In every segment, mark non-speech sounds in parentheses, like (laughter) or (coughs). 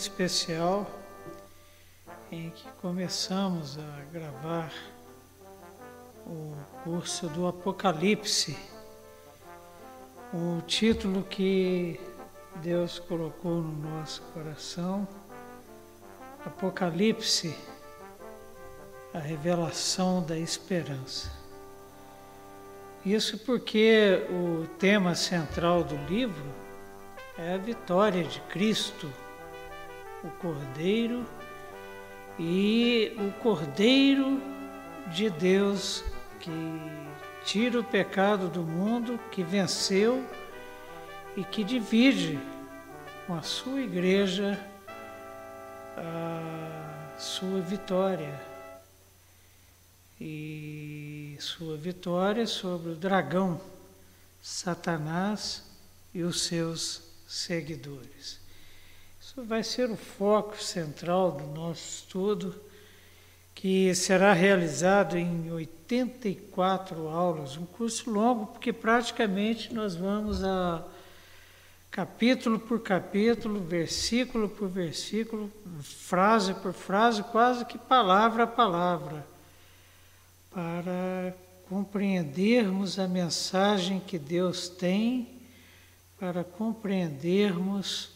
Especial em que começamos a gravar o curso do Apocalipse, o título que Deus colocou no nosso coração, Apocalipse, a revelação da esperança. Isso porque o tema central do livro é a vitória de Cristo o Cordeiro e o Cordeiro de Deus que tira o pecado do mundo, que venceu e que divide com a sua igreja a sua vitória. E sua vitória sobre o dragão, Satanás e os seus seguidores. Isso vai ser o foco central do nosso estudo, que será realizado em 84 aulas, um curso longo, porque praticamente nós vamos a capítulo por capítulo, versículo por versículo, frase por frase, quase que palavra a palavra, para compreendermos a mensagem que Deus tem, para compreendermos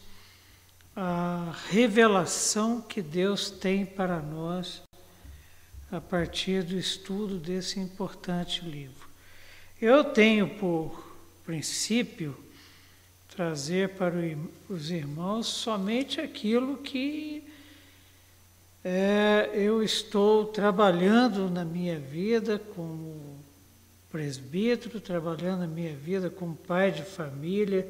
a revelação que Deus tem para nós a partir do estudo desse importante livro. Eu tenho por princípio trazer para os irmãos somente aquilo que é, eu estou trabalhando na minha vida como presbítero, trabalhando na minha vida como pai de família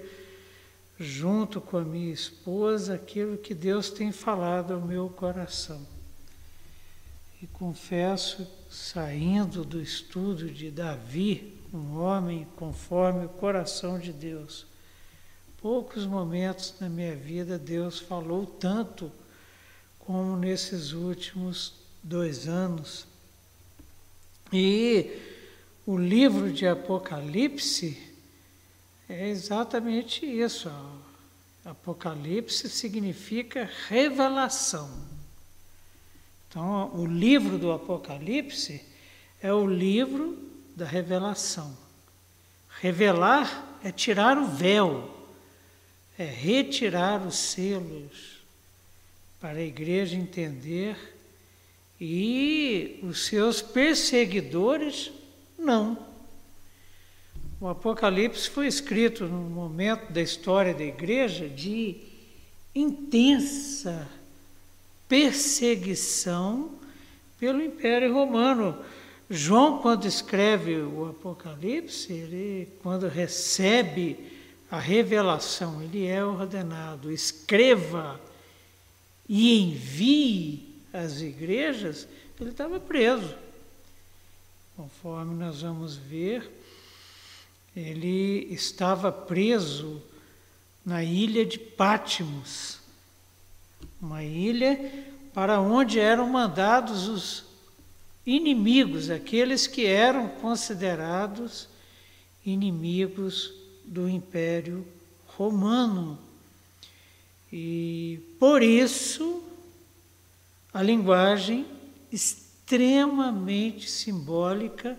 junto com a minha esposa, aquilo que Deus tem falado ao meu coração. E confesso, saindo do estudo de Davi, um homem conforme o coração de Deus, poucos momentos na minha vida Deus falou tanto como nesses últimos dois anos. E o livro de Apocalipse é exatamente isso. Apocalipse significa revelação. Então, o livro do Apocalipse é o livro da revelação. Revelar é tirar o véu, é retirar os selos para a igreja entender e os seus perseguidores não. O Apocalipse foi escrito num momento da história da igreja de intensa perseguição pelo Império Romano. João, quando escreve o Apocalipse, ele, quando recebe a revelação, ele é ordenado: escreva e envie às igrejas. Ele estava preso, conforme nós vamos ver ele estava preso na ilha de Pátimos, uma ilha para onde eram mandados os inimigos, aqueles que eram considerados inimigos do Império Romano. E por isso a linguagem extremamente simbólica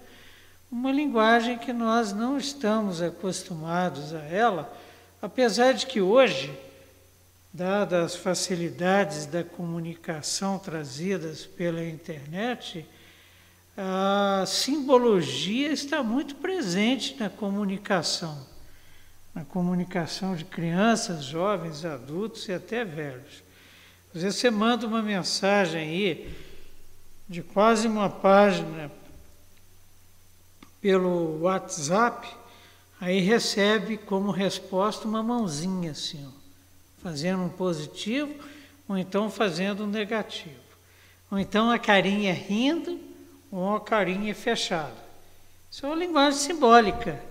uma linguagem que nós não estamos acostumados a ela, apesar de que hoje, dadas as facilidades da comunicação trazidas pela internet, a simbologia está muito presente na comunicação, na comunicação de crianças, jovens, adultos e até velhos. Às vezes você manda uma mensagem aí de quase uma página pelo WhatsApp, aí recebe como resposta uma mãozinha assim, ó, fazendo um positivo ou então fazendo um negativo. Ou então a carinha rindo ou a carinha fechada. Isso é uma linguagem simbólica.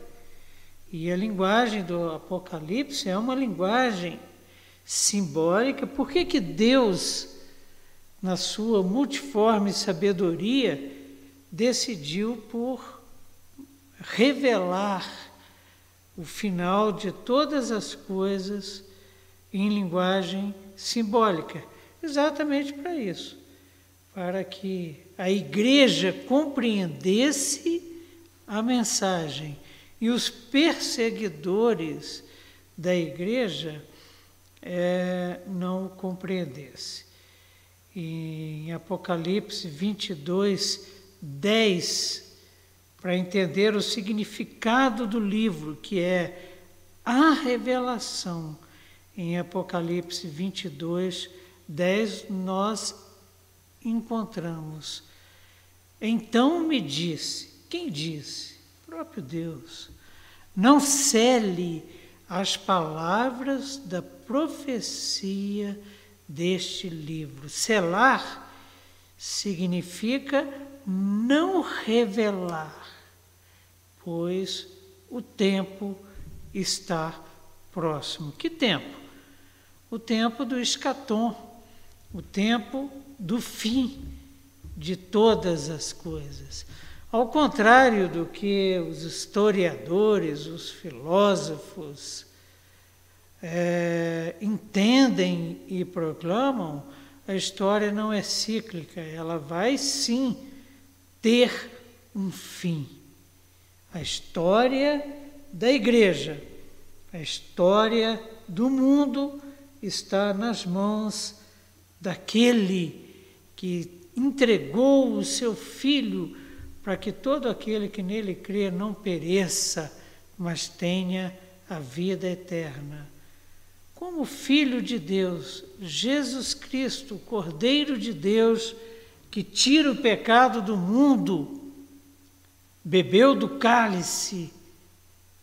E a linguagem do Apocalipse é uma linguagem simbólica. Por que, que Deus, na sua multiforme sabedoria, decidiu por revelar o final de todas as coisas em linguagem simbólica? Exatamente para isso para que a igreja compreendesse a mensagem e os perseguidores da igreja é, não compreendessem. Em Apocalipse 22, 10, para entender o significado do livro, que é a revelação, em Apocalipse 22, 10, nós encontramos. Então me disse, quem disse? O próprio Deus. Não cele as palavras da profecia deste livro. Selar significa não revelar, pois o tempo está próximo. Que tempo? O tempo do escatom, o tempo do fim de todas as coisas. Ao contrário do que os historiadores, os filósofos é, entendem e proclamam, a história não é cíclica, ela vai sim ter um fim. A história da igreja, a história do mundo está nas mãos daquele que entregou o seu Filho para que todo aquele que nele crê não pereça, mas tenha a vida eterna. Como Filho de Deus, Jesus Cristo, Cordeiro de Deus, que tira o pecado do mundo, bebeu do cálice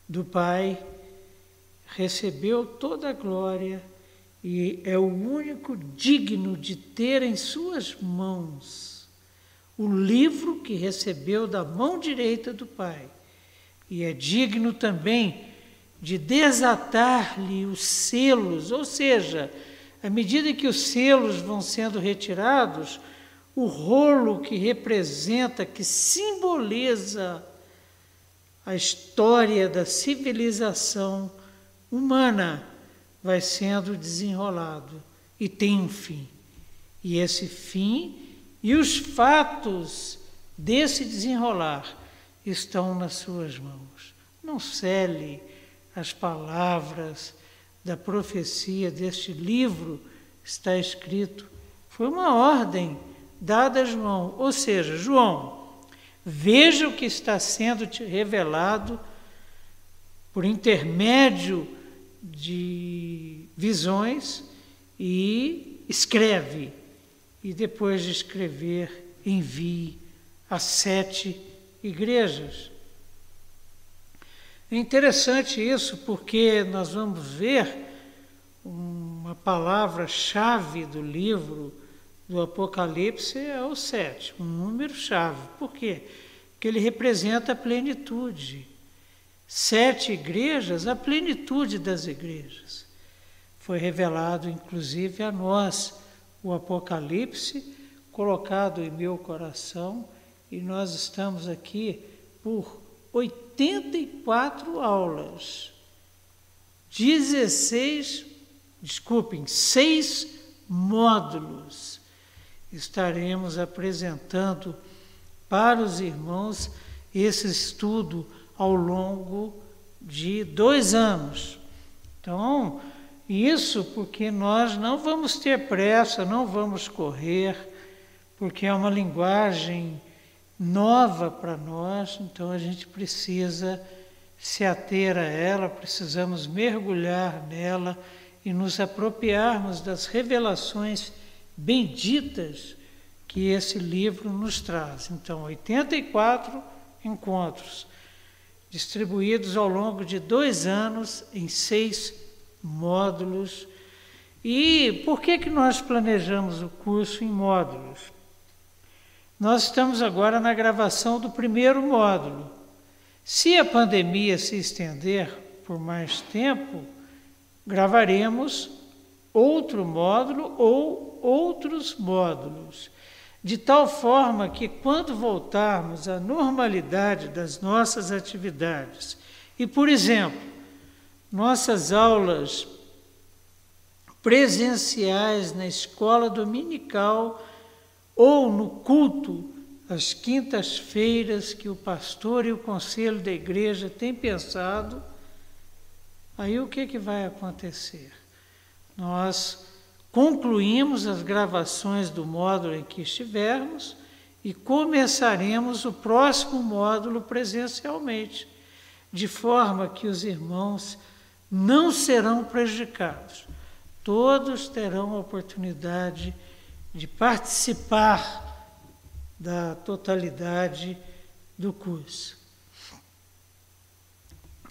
do Pai, recebeu toda a glória e é o único digno de ter em suas mãos o livro que recebeu da mão direita do Pai, e é digno também de desatar-lhe os selos, ou seja, à medida que os selos vão sendo retirados, o rolo que representa, que simboliza a história da civilização humana vai sendo desenrolado e tem um fim. E esse fim e os fatos desse desenrolar estão nas suas mãos. Não cele as palavras da profecia deste livro, está escrito. Foi uma ordem dada a João, ou seja, João, veja o que está sendo te revelado por intermédio de visões e escreve. E depois de escrever, envie a sete igrejas. É interessante isso porque nós vamos ver uma palavra-chave do livro do Apocalipse é o sete, um número-chave. Por quê? Porque ele representa a plenitude sete igrejas, a plenitude das igrejas. Foi revelado, inclusive, a nós o Apocalipse, colocado em meu coração, e nós estamos aqui por 84 aulas, 16, desculpem, seis módulos. Estaremos apresentando para os irmãos esse estudo ao longo de dois anos. Então, isso porque nós não vamos ter pressa, não vamos correr, porque é uma linguagem nova para nós, então a gente precisa se ater a ela, precisamos mergulhar nela e nos apropriarmos das revelações benditas que esse livro nos traz. Então, 84 encontros, distribuídos ao longo de dois anos em seis módulos. E por que, que nós planejamos o curso em módulos? Nós estamos agora na gravação do primeiro módulo. Se a pandemia se estender por mais tempo, gravaremos outro módulo ou outros módulos de tal forma que, quando voltarmos à normalidade das nossas atividades, e, por exemplo, nossas aulas presenciais na escola dominical ou no culto às quintas-feiras que o pastor e o conselho da igreja têm pensado, aí o que, que vai acontecer? Nós concluímos as gravações do módulo em que estivermos e começaremos o próximo módulo presencialmente, de forma que os irmãos não serão prejudicados. Todos terão a oportunidade de participar da totalidade do curso.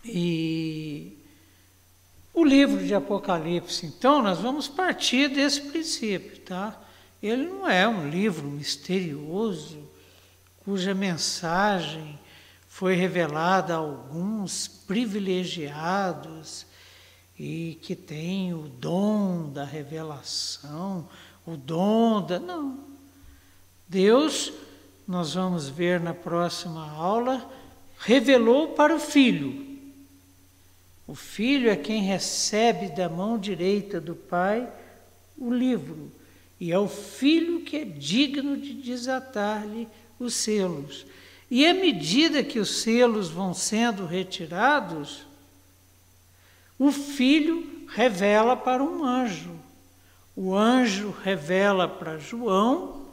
E o livro de Apocalipse, então, nós vamos partir desse princípio, tá? Ele não é um livro misterioso, cuja mensagem foi revelada a alguns privilegiados e que tem o dom da revelação, o dom da. Não. Deus, nós vamos ver na próxima aula, revelou para o Filho o filho é quem recebe da mão direita do pai o livro, e é o filho que é digno de desatar-lhe os selos. E à medida que os selos vão sendo retirados, o filho revela para um anjo. O anjo revela para João,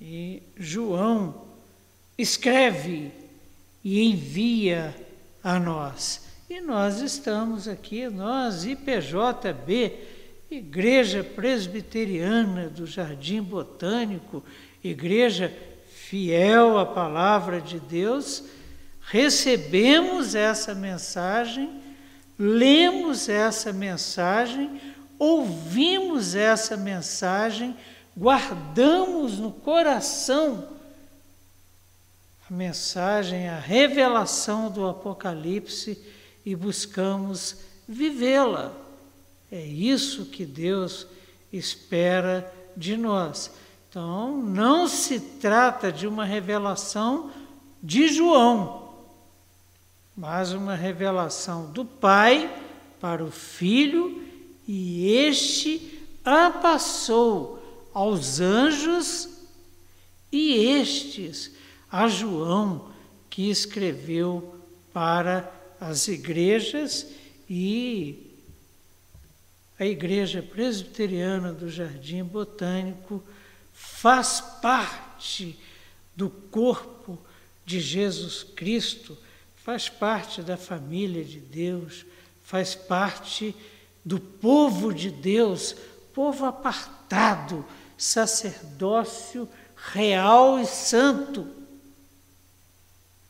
e João escreve e envia a nós. E nós estamos aqui, nós, IPJB, Igreja Presbiteriana do Jardim Botânico, igreja fiel à palavra de Deus, recebemos essa mensagem, lemos essa mensagem, ouvimos essa mensagem, guardamos no coração a mensagem, a revelação do Apocalipse e buscamos vivê-la. É isso que Deus espera de nós. Então, não se trata de uma revelação de João, mas uma revelação do Pai para o Filho, e este a passou aos anjos e estes a João, que escreveu para as igrejas e a Igreja Presbiteriana do Jardim Botânico faz parte do corpo de Jesus Cristo, faz parte da família de Deus, faz parte do povo de Deus, povo apartado, sacerdócio real e santo,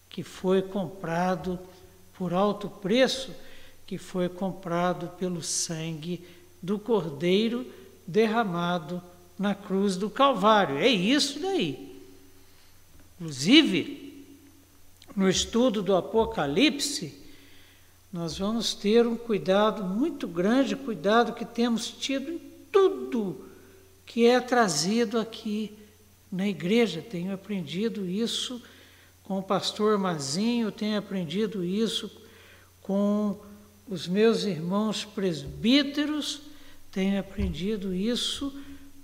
que foi comprado por alto preço que foi comprado pelo sangue do Cordeiro derramado na cruz do Calvário. É isso daí. Inclusive, no estudo do Apocalipse, nós vamos ter um cuidado muito grande, cuidado que temos tido em tudo que é trazido aqui na igreja. Tenho aprendido isso com o pastor Mazinho, tenho aprendido isso com os meus irmãos presbíteros, tenho aprendido isso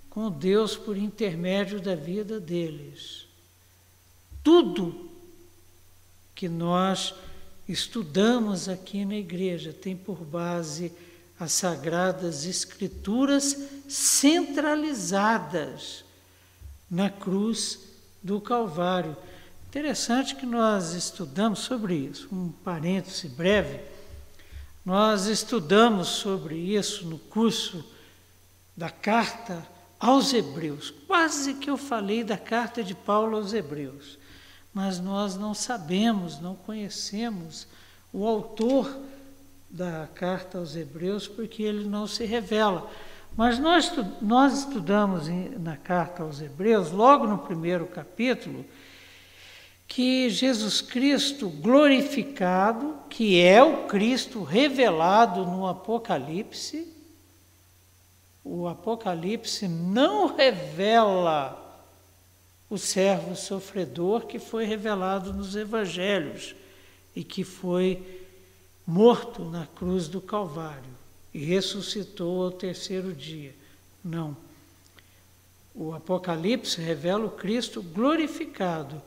com Deus por intermédio da vida deles. Tudo que nós estudamos aqui na igreja tem por base as sagradas escrituras centralizadas na cruz do Calvário. Interessante que nós estudamos sobre isso, um parêntese breve. Nós estudamos sobre isso no curso da carta aos Hebreus. Quase que eu falei da carta de Paulo aos Hebreus, mas nós não sabemos, não conhecemos o autor da carta aos Hebreus porque ele não se revela. Mas nós, nós estudamos na carta aos Hebreus, logo no primeiro capítulo, que Jesus Cristo glorificado, que é o Cristo revelado no Apocalipse, o Apocalipse não revela o servo sofredor que foi revelado nos evangelhos e que foi morto na cruz do Calvário e ressuscitou ao terceiro dia. Não. O Apocalipse revela o Cristo glorificado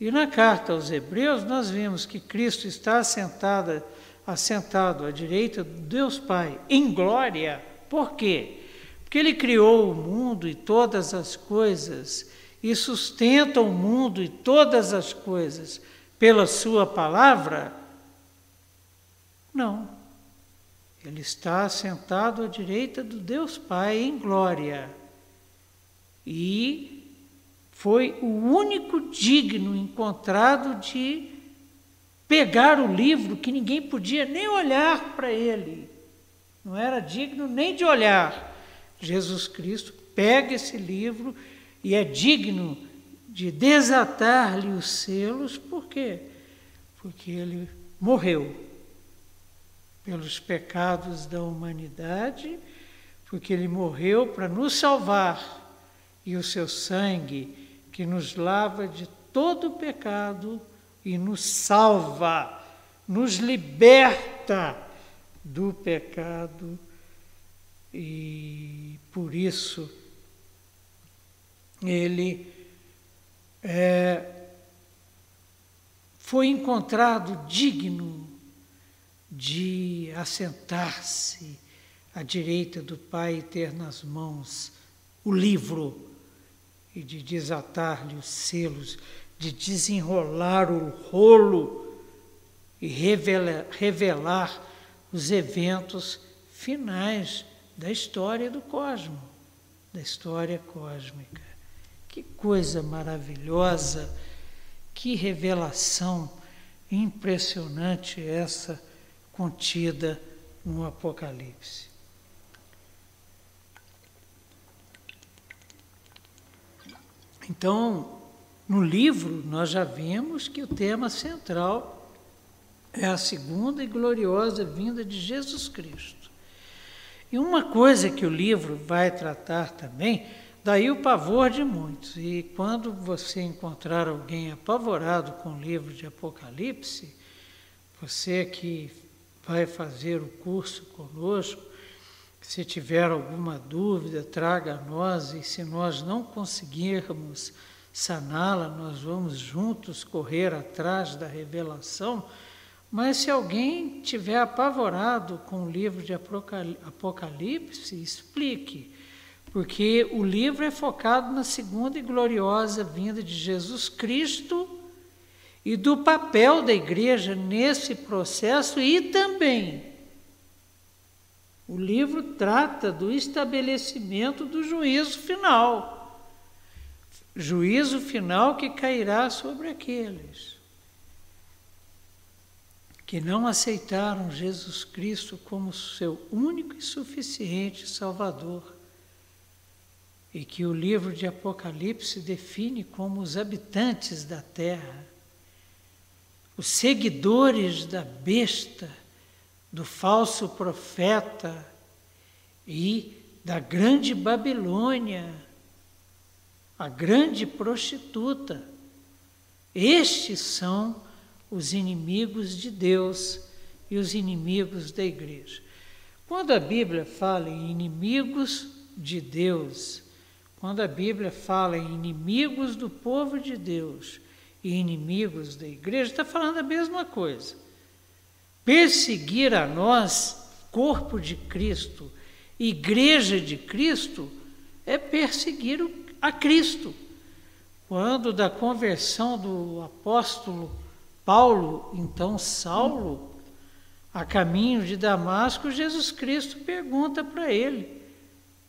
e na carta aos Hebreus, nós vimos que Cristo está assentado, assentado à direita do Deus Pai, em glória. Por quê? Porque Ele criou o mundo e todas as coisas, e sustenta o mundo e todas as coisas pela Sua palavra? Não. Ele está assentado à direita do Deus Pai em glória. E foi o único digno encontrado de pegar o livro que ninguém podia nem olhar para ele. Não era digno nem de olhar. Jesus Cristo pega esse livro e é digno de desatar-lhe os selos, por quê? Porque ele morreu pelos pecados da humanidade, porque ele morreu para nos salvar e o seu sangue que nos lava de todo pecado e nos salva, nos liberta do pecado. E por isso ele é, foi encontrado digno de assentar-se à direita do Pai e ter nas mãos o livro e de desatar-lhe os selos, de desenrolar o rolo e revelar, os eventos finais da história do cosmos, da história cósmica. Que coisa maravilhosa, que revelação impressionante essa contida no Apocalipse. Então, no livro, nós já vimos que o tema central é a segunda e gloriosa vinda de Jesus Cristo. E uma coisa que o livro vai tratar também, daí o pavor de muitos. E quando você encontrar alguém apavorado com o livro de Apocalipse, você que vai fazer o curso conosco, se tiver alguma dúvida, traga a nós, e se nós não conseguirmos saná-la, nós vamos juntos correr atrás da revelação. Mas se alguém tiver apavorado com o livro de Apocalipse, explique, porque o livro é focado na segunda e gloriosa vinda de Jesus Cristo e do papel da igreja nesse processo e também o livro trata do estabelecimento do juízo final. Juízo final que cairá sobre aqueles que não aceitaram Jesus Cristo como seu único e suficiente Salvador, e que o livro de Apocalipse define como os habitantes da terra, os seguidores da besta do falso profeta e da grande Babilônia, a grande prostituta. Estes são os inimigos de Deus e os inimigos da igreja. Quando a Bíblia fala em inimigos de Deus, quando a Bíblia fala em inimigos do povo de Deus e inimigos da igreja, está falando a mesma coisa. Perseguir a nós, corpo de Cristo, igreja de Cristo, é perseguir a Cristo. quando da conversão do apóstolo Paulo, então Saulo, a caminho de Damasco, Jesus Cristo pergunta para ele: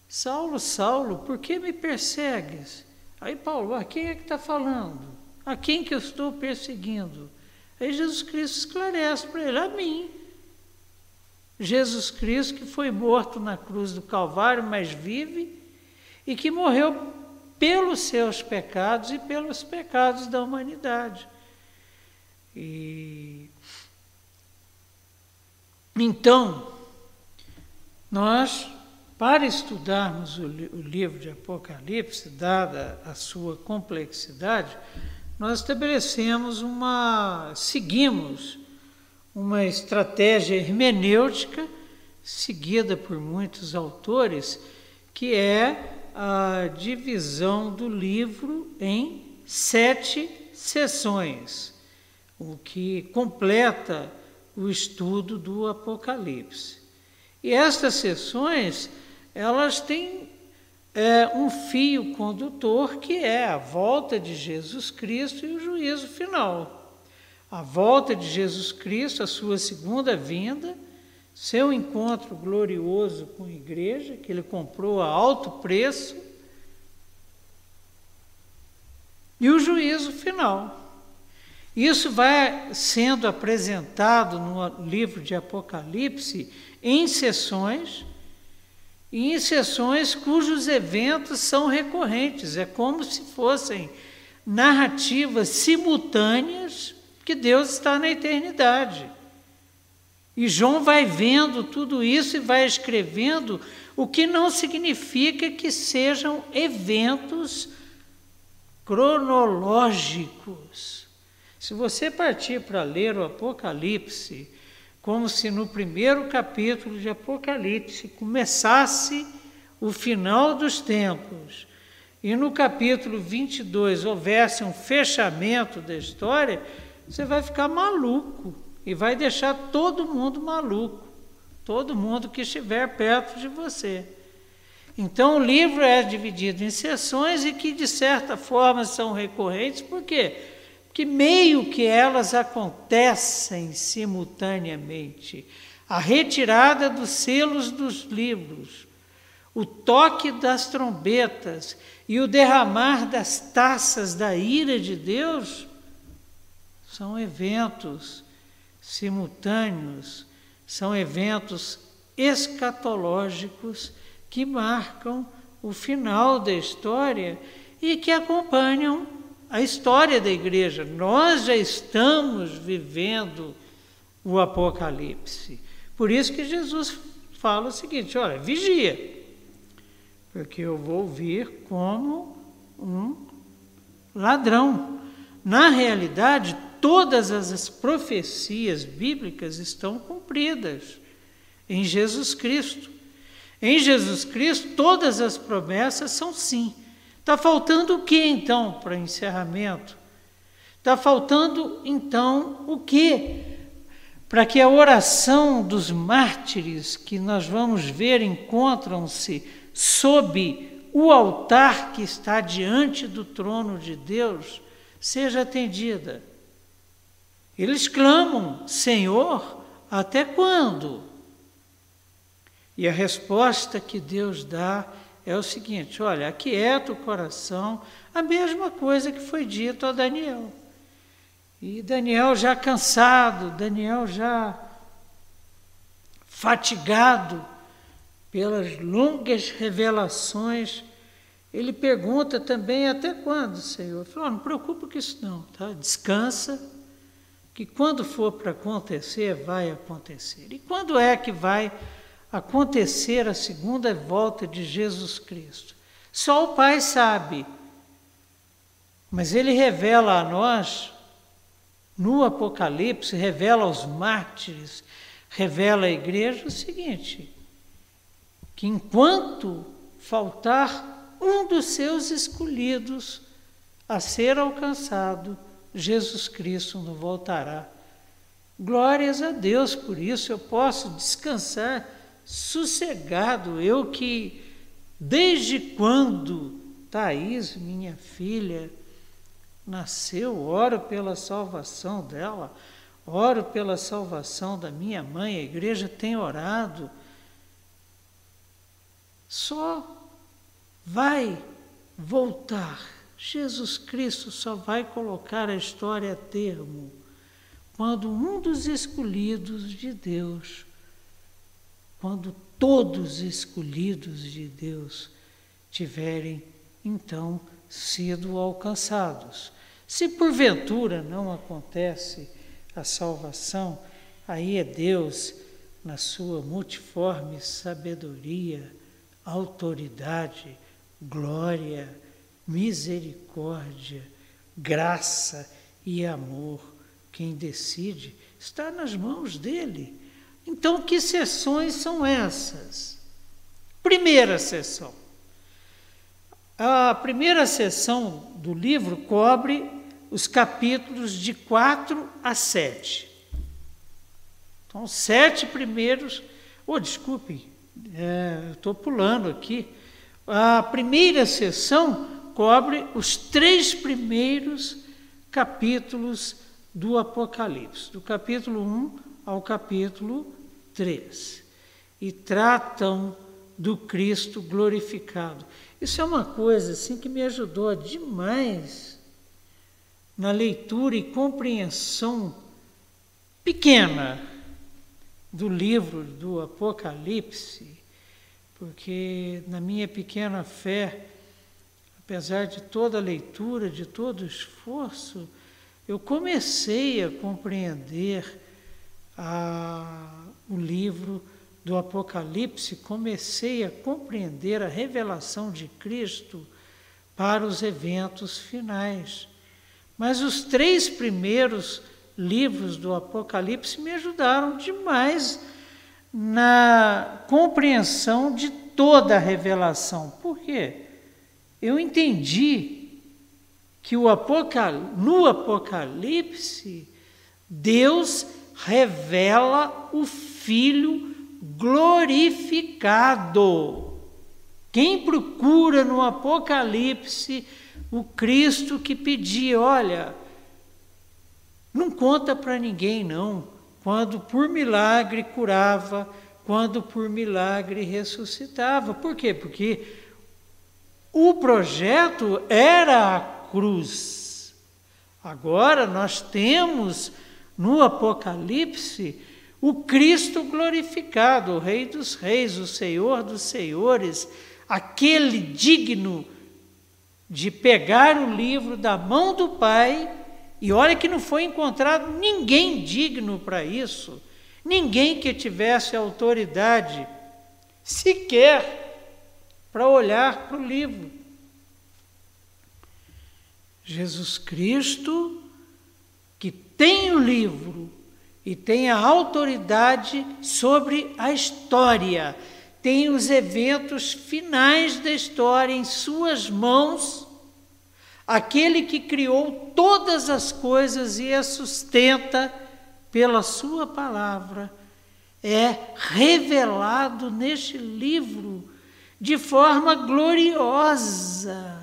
Saulo, Saulo, por que me persegues? Aí Paulo, a quem é que está falando? A quem que eu estou perseguindo? Aí Jesus Cristo esclarece para ele: a mim. Jesus Cristo que foi morto na cruz do Calvário, mas vive e que morreu pelos seus pecados e pelos pecados da humanidade. E então, nós, para estudarmos o, o livro de Apocalipse, dada a sua complexidade, nós estabelecemos uma, seguimos uma estratégia hermenêutica seguida por muitos autores, que é a divisão do livro em sete sessões, o que completa o estudo do Apocalipse. E estas sessões, elas têm é, um fio condutor que é a volta de Jesus Cristo e o juízo final. A volta de Jesus Cristo, a sua segunda vinda, seu encontro glorioso com a igreja, que ele comprou a alto preço, e o juízo final. Isso vai sendo apresentado no livro de Apocalipse em sessões, e em sessões cujos eventos são recorrentes, é como se fossem narrativas simultâneas que Deus está na eternidade. E João vai vendo tudo isso e vai escrevendo, o que não significa que sejam eventos cronológicos. Se você partir para ler o Apocalipse, como se no primeiro capítulo de Apocalipse começasse o final dos tempos, e no capítulo 22 houvesse um fechamento da história, você vai ficar maluco e vai deixar todo mundo maluco, todo mundo que estiver perto de você. Então o livro é dividido em sessões e que de certa forma são recorrentes, por quê? Porque meio que elas acontecem simultaneamente. A retirada dos selos dos livros, o toque das trombetas e o derramar das taças da ira de Deus são eventos simultâneos, são eventos escatológicos que marcam o final da história e que acompanham a história da igreja. Nós já estamos vivendo o Apocalipse. Por isso que Jesus fala o seguinte: olha, vigia, porque eu vou vir como um ladrão. Na realidade, todas as profecias bíblicas estão cumpridas em Jesus Cristo. Em Jesus Cristo, todas as promessas são sim. Está faltando o que então para encerramento? Está faltando então o que? Para que a oração dos mártires que nós vamos ver encontram-se sob o altar que está diante do trono de Deus seja atendida. Eles clamam: Senhor, até quando? E a resposta que Deus dá é o seguinte: olha, aquieta o coração, a mesma coisa que foi dito a Daniel. E Daniel já cansado, Daniel já fatigado pelas longas revelações, ele pergunta também até quando, Senhor? Falou, oh, não preocupa com isso não, tá? Descansa, que quando for para acontecer, vai acontecer. E quando é que vai acontecer a segunda volta de Jesus Cristo? Só o Pai sabe. Mas ele revela a nós, no Apocalipse, revela aos mártires, revela à igreja o seguinte: que enquanto faltar um dos seus escolhidos a ser alcançado, Jesus Cristo não voltará. Glórias a Deus por isso, eu posso descansar sossegado, eu que desde quando Thaís, minha filha, nasceu, oro pela salvação dela, oro pela salvação da minha mãe, a igreja tem orado. Só vai voltar. Jesus Cristo só vai colocar a história a termo quando um dos escolhidos de Deus, quando todos escolhidos de Deus tiverem então sido alcançados. Se porventura não acontece a salvação, aí é Deus, na sua multiforme sabedoria, autoridade, glória, misericórdia, graça e amor, quem decide está nas mãos dele. Então, que sessões são essas? Primeira sessão. A primeira sessão do livro cobre os capítulos de 4 a 7. Então, sete primeiros. Oh, desculpe, é, estou pulando aqui. A primeira sessão cobre os três primeiros capítulos do Apocalipse, do capítulo 1 ao capítulo 3, e tratam do Cristo glorificado. Isso é uma coisa assim que me ajudou demais na leitura e compreensão pequena do livro do Apocalipse, porque na minha pequena fé, apesar de toda a leitura, de todo o esforço, eu comecei a compreender o livro do Apocalipse, comecei a compreender a revelação de Cristo para os eventos finais. Mas os três primeiros livros do Apocalipse me ajudaram demais na compreensão de toda a revelação. Por quê? Eu entendi que o Apocal... no Apocalipse Deus revela o Filho glorificado. Quem procura no Apocalipse o Cristo que pedia, olha, não conta para ninguém não, quando por milagre curava, quando por milagre ressuscitava. Por quê? Porque o projeto era a cruz. Agora nós temos no Apocalipse o Cristo glorificado, o Rei dos Reis, o Senhor dos Senhores, aquele digno de pegar o livro da mão do Pai, e olha que não foi encontrado ninguém digno para isso, ninguém que tivesse autoridade sequer para olhar para o livro. Jesus Cristo, tem o livro, e tem a autoridade sobre a história, tem os eventos finais da história em suas mãos. Aquele que criou todas as coisas e as sustenta pela Sua palavra, é revelado neste livro de forma gloriosa,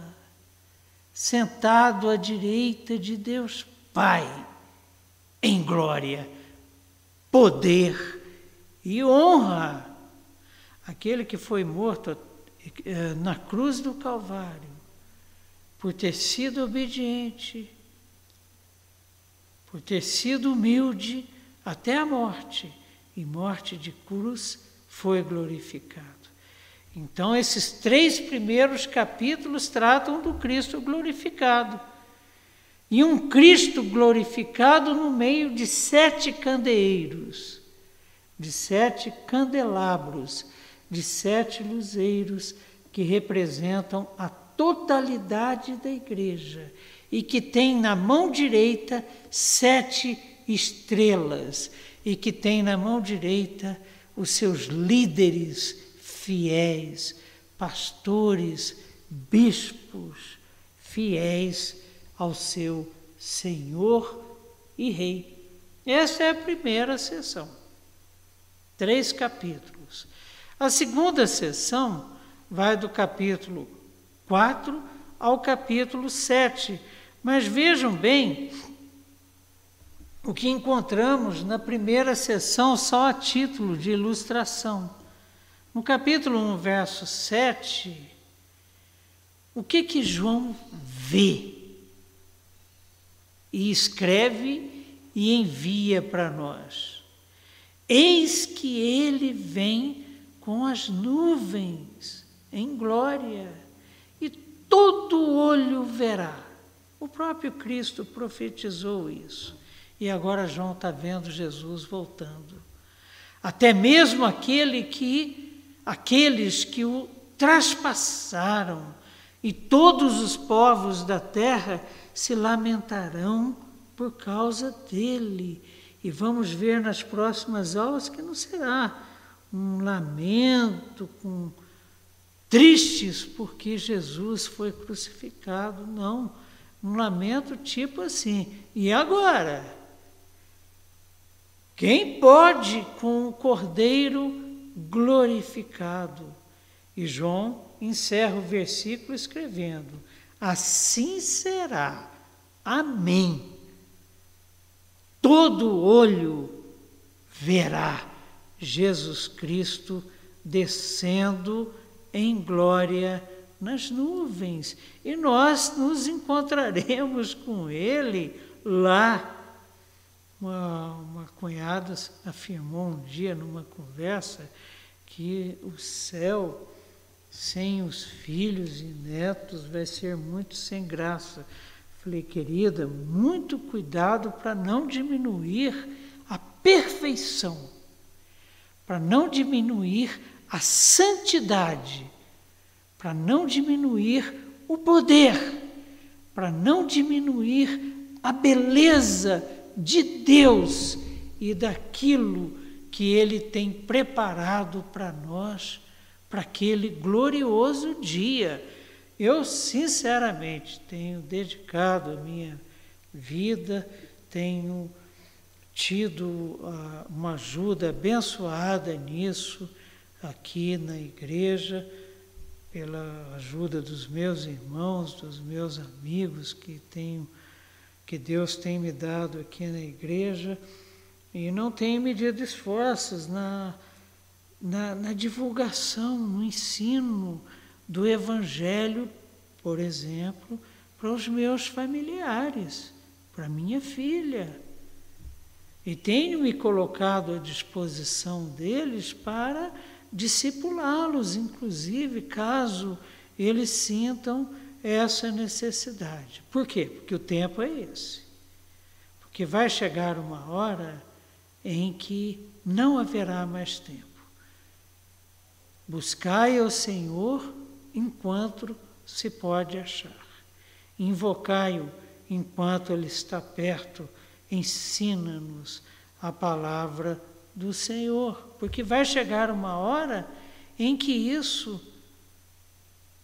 sentado à direita de Deus Pai, em glória poder e honra. Aquele que foi morto eh, na cruz do Calvário, por ter sido obediente, por ter sido humilde até a morte, e morte de cruz, foi glorificado. Então, esses três primeiros capítulos tratam do Cristo glorificado. E um Cristo glorificado no meio de sete candeeiros, de sete candelabros, de sete luzeiros que representam a totalidade da igreja e que tem na mão direita sete estrelas e que tem na mão direita os seus líderes fiéis, pastores, bispos fiéis ao seu Senhor e Rei. Essa é a primeira sessão. Três capítulos. A segunda sessão vai do capítulo 4 ao capítulo 7, Mas vejam bem o que encontramos na primeira sessão, só a título de ilustração. No capítulo 1, verso 7, o que que João vê? E escreve e envia para nós. Eis que ele vem com as nuvens em glória, e todo olho verá. O próprio Cristo profetizou isso. E agora João está vendo Jesus voltando. Até mesmo aquele que, aqueles que o traspassaram, e todos os povos da terra se lamentarão por causa dele. E vamos ver nas próximas aulas que não será um lamento com tristes porque Jesus foi crucificado, não. Um lamento tipo assim. E agora? Quem pode com o Cordeiro glorificado? E João encerra o versículo escrevendo: Assim será. Amém. Todo olho verá Jesus Cristo descendo em glória nas nuvens, e nós nos encontraremos com Ele lá. Uma, uma cunhada afirmou um dia numa conversa que o céu sem os filhos e netos vai ser muito sem graça. Falei, querida, muito cuidado para não diminuir a perfeição, para não diminuir a santidade, para não diminuir o poder, para não diminuir a beleza de Deus e daquilo que Ele tem preparado para nós para aquele glorioso dia. Eu, sinceramente, tenho dedicado a minha vida, tenho tido uh, uma ajuda abençoada nisso aqui na igreja, pela ajuda dos meus irmãos, dos meus amigos que tenho que Deus tem me dado aqui na igreja e não tenho medido esforços na na, na divulgação, no ensino do Evangelho, por exemplo, para os meus familiares, para minha filha. E tenho me colocado à disposição deles para discipulá-los, inclusive, caso eles sintam essa necessidade. Por quê? Porque o tempo é esse. Porque vai chegar uma hora em que não haverá mais tempo. Buscai ao Senhor enquanto se pode achar. Invocai-o enquanto Ele está perto. Ensina-nos a palavra do Senhor, porque vai chegar uma hora em que isso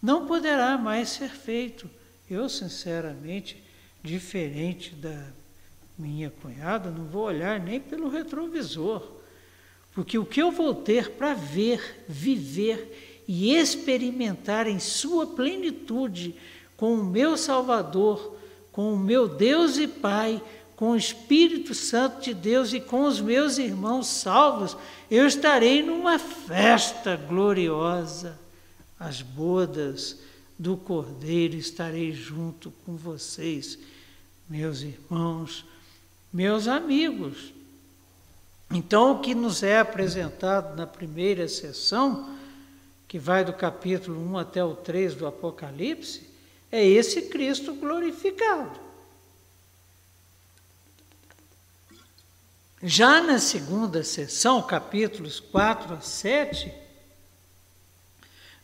não poderá mais ser feito. Eu, sinceramente, diferente da minha cunhada, não vou olhar nem pelo retrovisor. Porque o que eu vou ter para ver, viver e experimentar em sua plenitude com o meu Salvador, com o meu Deus e Pai, com o Espírito Santo de Deus e com os meus irmãos salvos, eu estarei numa festa gloriosa. As bodas do Cordeiro estarei junto com vocês, meus irmãos, meus amigos. Então, o que nos é apresentado na primeira sessão, que vai do capítulo 1 até o 3 do Apocalipse, é esse Cristo glorificado. Já na segunda sessão, capítulos 4 a 7,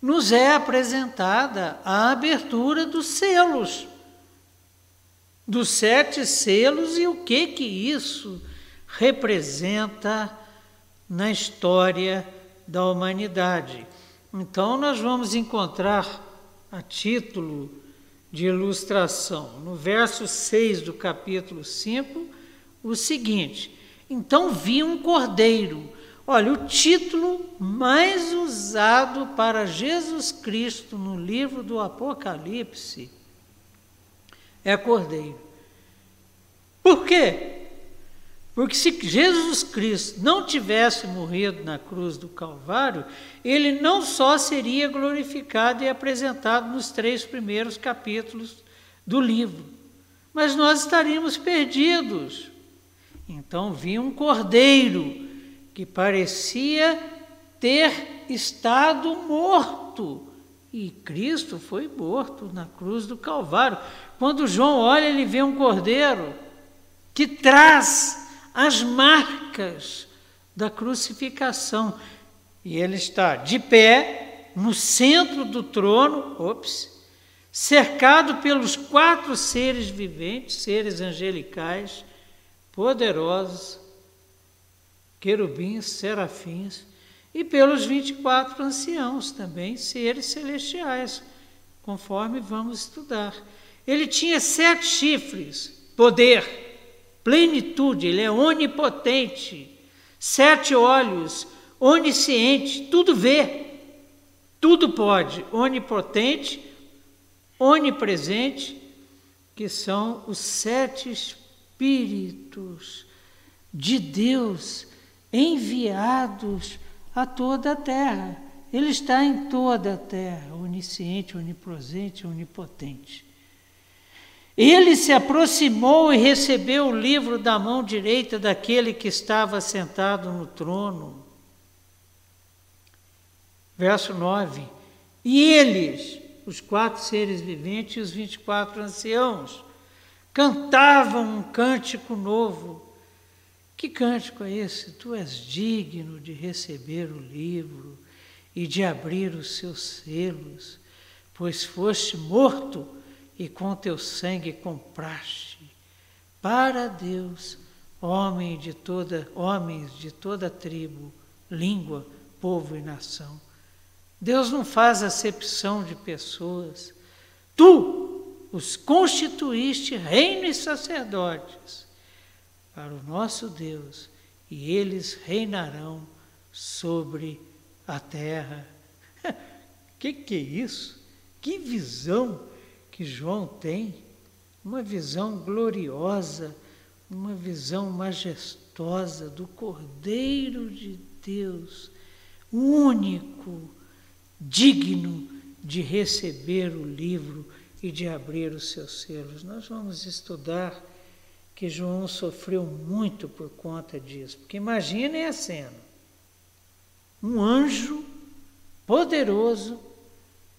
nos é apresentada a abertura dos selos, dos sete selos e o que que isso representa na história da humanidade. Então, nós vamos encontrar a título de ilustração, no verso 6 do capítulo 5, o seguinte: Então vi um cordeiro. Olha, o título mais usado para Jesus Cristo no livro do Apocalipse é cordeiro. Por quê? Porque se Jesus Cristo não tivesse morrido na cruz do Calvário, ele não só seria glorificado e apresentado nos três primeiros capítulos do livro, mas nós estaríamos perdidos. Então vinha um cordeiro que parecia ter estado morto. E Cristo foi morto na cruz do Calvário. Quando João olha, ele vê um cordeiro que traz as marcas da crucificação. E ele está de pé no centro do trono, ops, cercado pelos quatro seres viventes, seres angelicais, poderosos, querubins, serafins, e pelos 24 anciãos também, seres celestiais, conforme vamos estudar. Ele tinha sete chifres, poder plenitude, ele é onipotente, sete olhos, onisciente, tudo vê, tudo pode, onipotente, onipresente, que são os sete espíritos de Deus enviados a toda a terra. Ele está em toda a terra, onisciente, onipresente, onipotente. Ele se aproximou e recebeu o livro da mão direita daquele que estava sentado no trono. Verso 9. E eles, os quatro seres viventes e os vinte e quatro anciãos, cantavam um cântico novo. Que cântico é esse? Tu és digno de receber o livro e de abrir os seus selos, pois foste morto e com teu sangue compraste para Deus homem de toda, homens de toda tribo, língua, povo e nação. Deus não faz acepção de pessoas. Tu os constituíste reino e sacerdotes para o nosso Deus, e eles reinarão sobre a terra. (laughs) que que é isso? Que visão que João tem, uma visão gloriosa, uma visão majestosa do Cordeiro de Deus, único, digno de receber o livro e de abrir os seus selos. Nós vamos estudar que João sofreu muito por conta disso, porque imaginem a cena: um anjo poderoso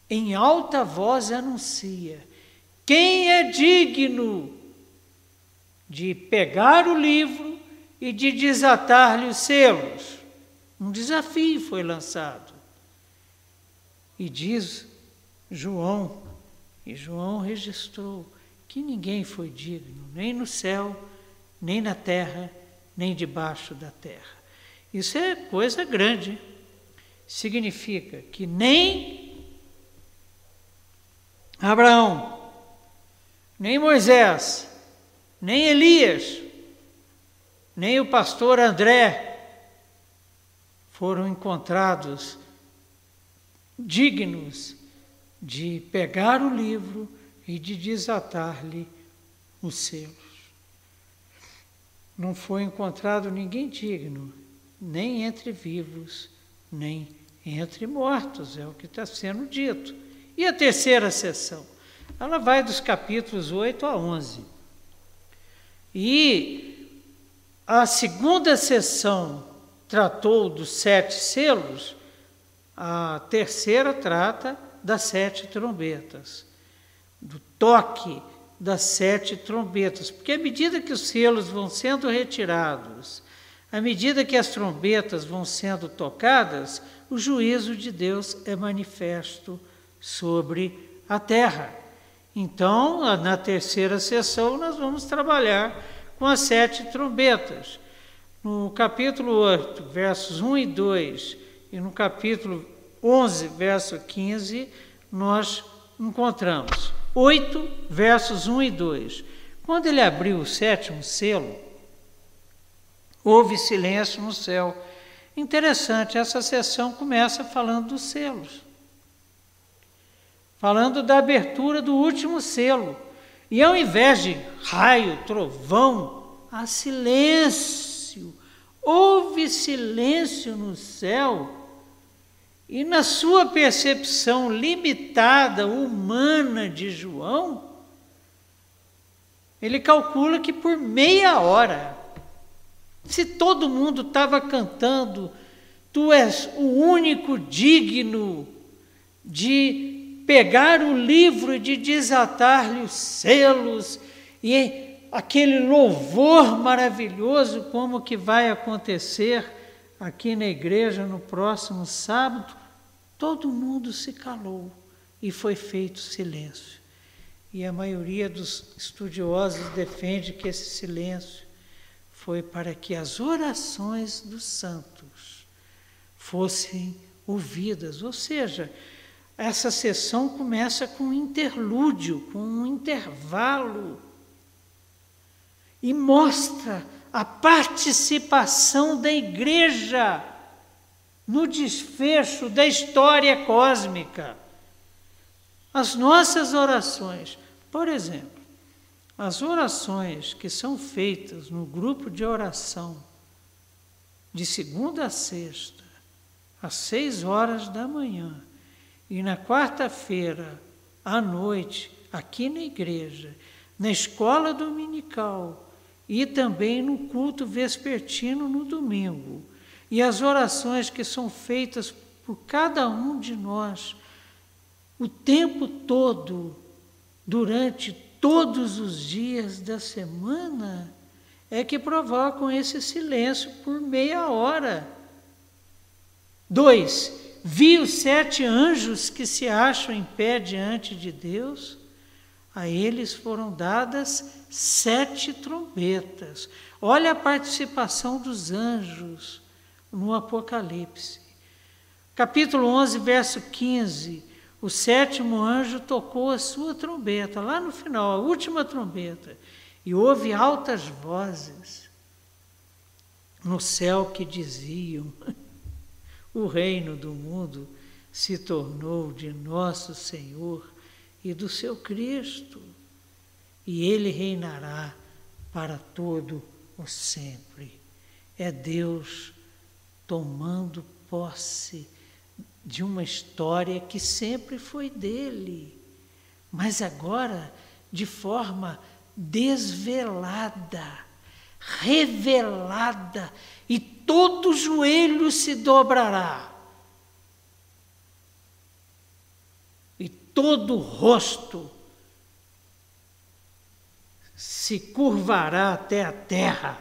em alta voz anuncia: quem é digno de pegar o livro e de desatar-lhe os selos? Um desafio foi lançado. E diz João, e João registrou que ninguém foi digno, nem no céu, nem na terra, nem debaixo da terra. Isso é coisa grande. Significa que nem Abraão, nem Moisés, nem Elias, nem o pastor André foram encontrados dignos de pegar o livro e de desatar-lhe os selos. Não foi encontrado ninguém digno, nem entre vivos, nem entre mortos, é o que está sendo dito. E a terceira sessão? Ela vai dos capítulos 8 a 11. E a segunda sessão tratou dos sete selos, a terceira trata das sete trombetas, do toque das sete trombetas, porque à medida que os selos vão sendo retirados, à medida que as trombetas vão sendo tocadas, o juízo de Deus é manifesto sobre a terra. Então, na terceira sessão, nós vamos trabalhar com as sete trombetas. No capítulo 8, versos 1 e 2, e no capítulo 11, verso 15, nós encontramos 8, versos 1 e 2. Quando ele abriu o sétimo selo, houve silêncio no céu. Interessante, essa sessão começa falando dos selos falando da abertura do último selo. E ao invés de raio, trovão, há silêncio. Houve silêncio no céu. E na sua percepção limitada, humana de João, ele calcula que por meia hora, se todo mundo estava cantando, tu és o único digno de pegar o livro e de desatar-lhe os selos e aquele louvor maravilhoso como que vai acontecer aqui na igreja no próximo sábado, todo mundo se calou e foi feito silêncio. E a maioria dos estudiosos defende que esse silêncio foi para que as orações dos santos fossem ouvidas, ou seja, essa sessão começa com um interlúdio, com um intervalo, e mostra a participação da igreja no desfecho da história cósmica. As nossas orações, por exemplo, as orações que são feitas no grupo de oração de segunda a sexta, às seis horas da manhã, e na quarta-feira, à noite, aqui na igreja, na escola dominical e também no culto vespertino no domingo. E as orações que são feitas por cada um de nós o tempo todo, durante todos os dias da semana, é que provocam esse silêncio por meia hora. Dois, Vi os sete anjos que se acham em pé diante de Deus. A eles foram dadas sete trombetas. Olha a participação dos anjos no Apocalipse. Capítulo 11, verso 15. O sétimo anjo tocou a sua trombeta, lá no final, a última trombeta, e houve altas vozes no céu que diziam: o reino do mundo se tornou de nosso Senhor e do seu Cristo, e ele reinará para todo o sempre. É Deus tomando posse de uma história que sempre foi dele, mas agora de forma desvelada, revelada todo joelho se dobrará, e todo rosto se curvará até a terra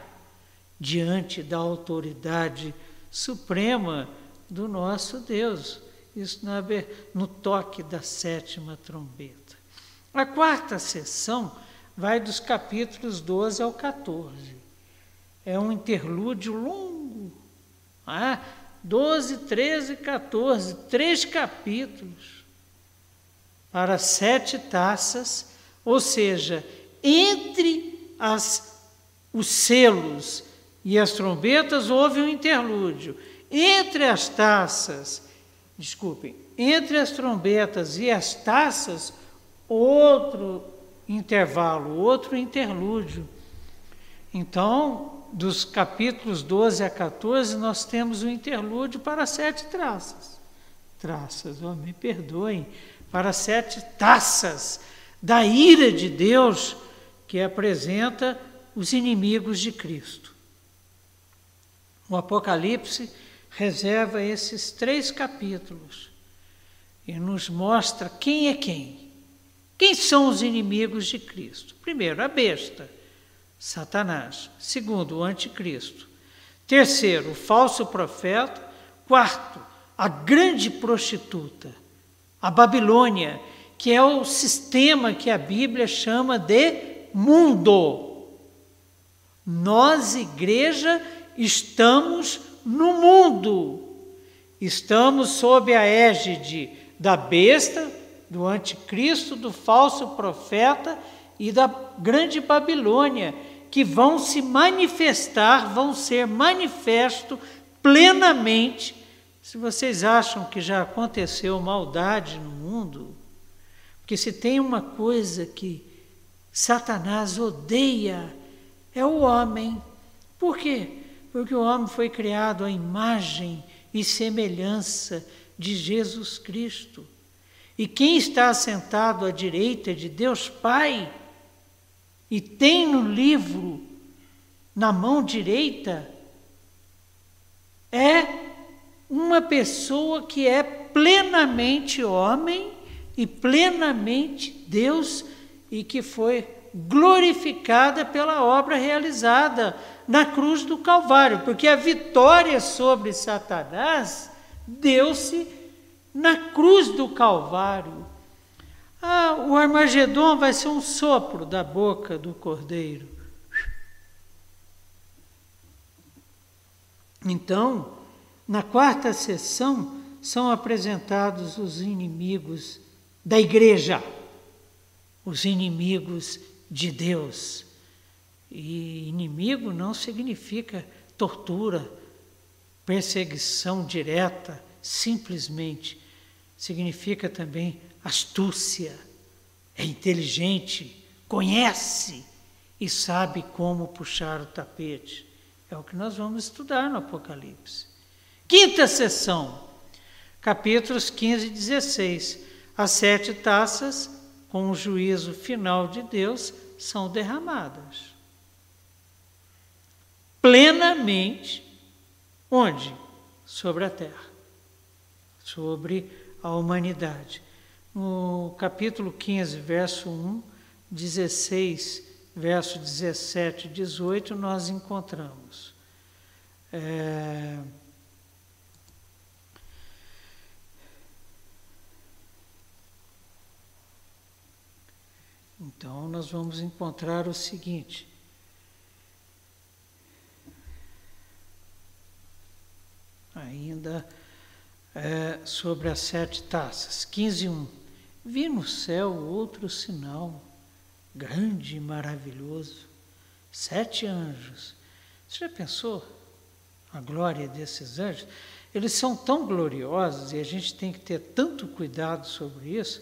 diante da autoridade suprema do nosso Deus. Isso no toque da sétima trombeta. A quarta sessão vai dos capítulos 12 ao 14. É um interlúdio longo ah, 12, 13, 14, três capítulos para sete taças, ou seja, entre as, os selos e as trombetas houve um interlúdio. Entre as taças, desculpem, entre as trombetas e as taças, outro intervalo, outro interlúdio. Então, dos capítulos 12 a 14, nós temos o um interlúdio para sete traças. Traças, oh, me perdoem, para sete taças da ira de Deus que apresenta os inimigos de Cristo. O Apocalipse reserva esses três capítulos e nos mostra quem é quem. Quem são os inimigos de Cristo? Primeiro, a besta Satanás. Segundo, o anticristo. Terceiro, o falso profeta. Quarto, a grande prostituta, a Babilônia, que é o sistema que a Bíblia chama de mundo. Nós, igreja, estamos no mundo. Estamos sob a égide da besta, do anticristo, do falso profeta e da grande Babilônia, que vão se manifestar, vão ser manifesto plenamente. Se vocês acham que já aconteceu maldade no mundo, porque se tem uma coisa que Satanás odeia é o homem. Por quê? Porque o homem foi criado à imagem e semelhança de Jesus Cristo. E quem está assentado à direita de Deus Pai e tem no livro na mão direita é uma pessoa que é plenamente homem e plenamente Deus e que foi glorificada pela obra realizada na cruz do Calvário, porque a vitória sobre Satanás deu-se na cruz do Calvário. Ah, o Armagedon vai ser um sopro da boca do Cordeiro. Então, na quarta sessão, são apresentados os inimigos da igreja, os inimigos de Deus. E inimigo não significa tortura, perseguição direta, simplesmente. Significa também astúcia, é inteligente, conhece e sabe como puxar o tapete. É o que nós vamos estudar no Apocalipse. Quinta sessão, capítulos 15 e 16. As sete taças, com o juízo final de Deus, são derramadas. Plenamente, onde? Sobre a terra, sobre a humanidade. No capítulo 15, verso 1, 16, verso 17 e 18, nós encontramos. É, Então, nós vamos encontrar o seguinte: ainda é, sobre as sete taças, 15.1. Vi no céu outro sinal, grande e maravilhoso, sete anjos. Você já pensou a glória desses anjos? Eles são tão gloriosos e a gente tem que ter tanto cuidado sobre isso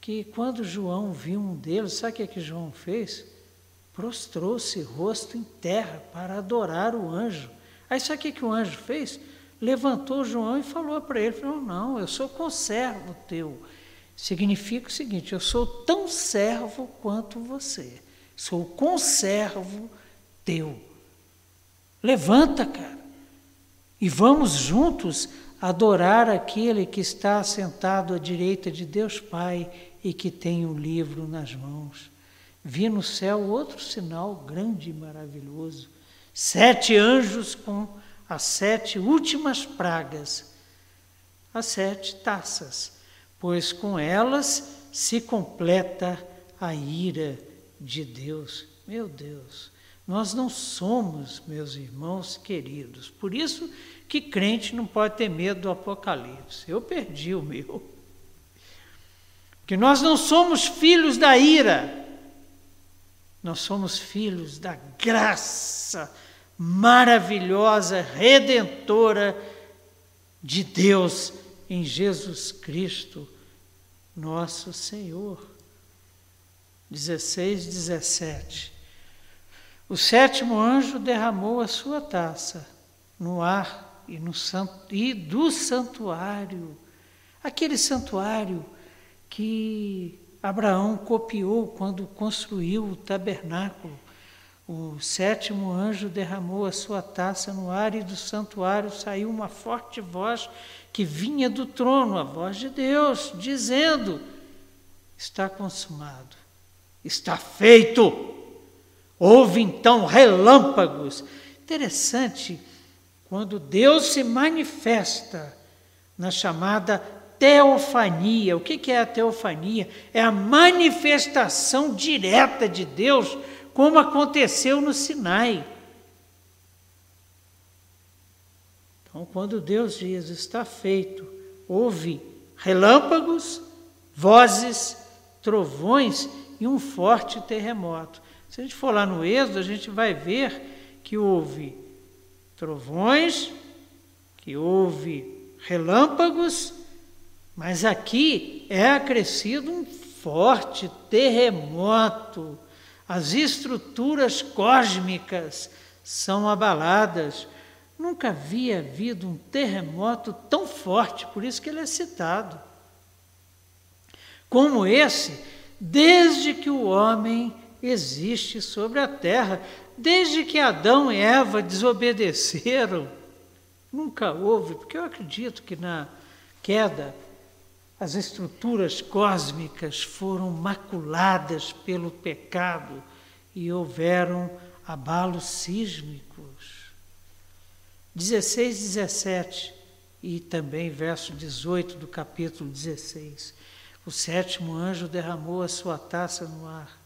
que quando João viu um deles, sabe o que, é que João fez? Prostrou-se rosto em terra para adorar o anjo. Aí sabe o que, que o anjo fez? Levantou João e falou para ele: falou, Não, eu sou conservo teu. Significa o seguinte: eu sou tão servo quanto você. Sou conservo teu. Levanta, cara, e vamos juntos adorar aquele que está sentado à direita de Deus Pai e que tem um livro nas mãos. Vi no céu outro sinal grande e maravilhoso: sete anjos com as sete últimas pragas, as sete taças, pois com elas se completa a ira de Deus. Meu Deus, nós não somos, meus irmãos queridos, por isso que crente não pode ter medo do Apocalipse. Eu perdi o meu que nós não somos filhos da ira, nós somos filhos da graça maravilhosa, redentora de Deus em Jesus Cristo, nosso Senhor. 16, 17. O sétimo anjo derramou a sua taça no ar e, no e do santuário, aquele santuário que Abraão copiou quando construiu o tabernáculo. O sétimo anjo derramou a sua taça no ar e do santuário saiu uma forte voz que vinha do trono, a voz de Deus, dizendo: Está consumado, está feito. Houve então relâmpagos. Interessante, quando Deus se manifesta na chamada teofania. O que é a teofania? É a manifestação direta de Deus, como aconteceu no Sinai. Então, quando Deus diz está feito, houve relâmpagos, vozes, trovões e um forte terremoto. Se a gente for lá no Êxodo, a gente vai ver que houve trovões, que houve relâmpagos mas aqui é acrescido um forte terremoto. As estruturas cósmicas são abaladas. Nunca havia havido um terremoto tão forte, por isso que ele é citado. Como esse, desde que o homem existe sobre a terra, desde que Adão e Eva desobedeceram. Nunca houve, porque eu acredito que na queda as estruturas cósmicas foram maculadas pelo pecado e houveram abalos sísmicos. 16, 17 e também verso 18 do capítulo 16. O sétimo anjo derramou a sua taça no ar.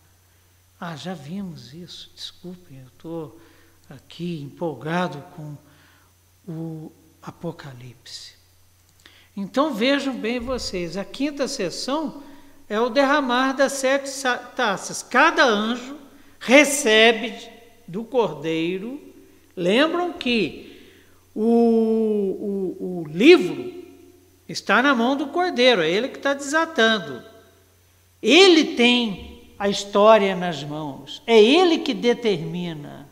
Ah, já vimos isso, desculpem, eu estou aqui empolgado com o Apocalipse. Então vejam bem vocês, a quinta sessão é o derramar das sete taças. Cada anjo recebe do cordeiro. Lembram que o, o, o livro está na mão do cordeiro, é ele que está desatando. Ele tem a história nas mãos, é ele que determina,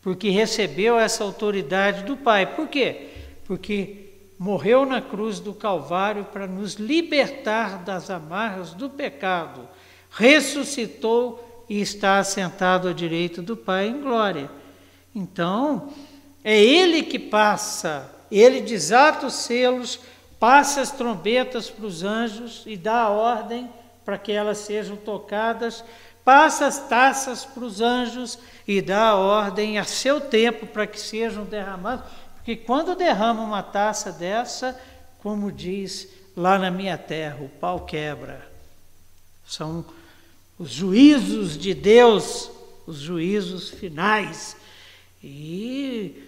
porque recebeu essa autoridade do Pai. Por quê? Porque morreu na cruz do Calvário para nos libertar das amarras do pecado, ressuscitou e está assentado à direita do Pai em glória. Então, é Ele que passa, Ele desata os selos, passa as trombetas para os anjos e dá a ordem para que elas sejam tocadas, passa as taças para os anjos e dá a ordem a seu tempo para que sejam derramadas. Porque quando derrama uma taça dessa, como diz lá na minha terra, o pau quebra. São os juízos de Deus, os juízos finais. E,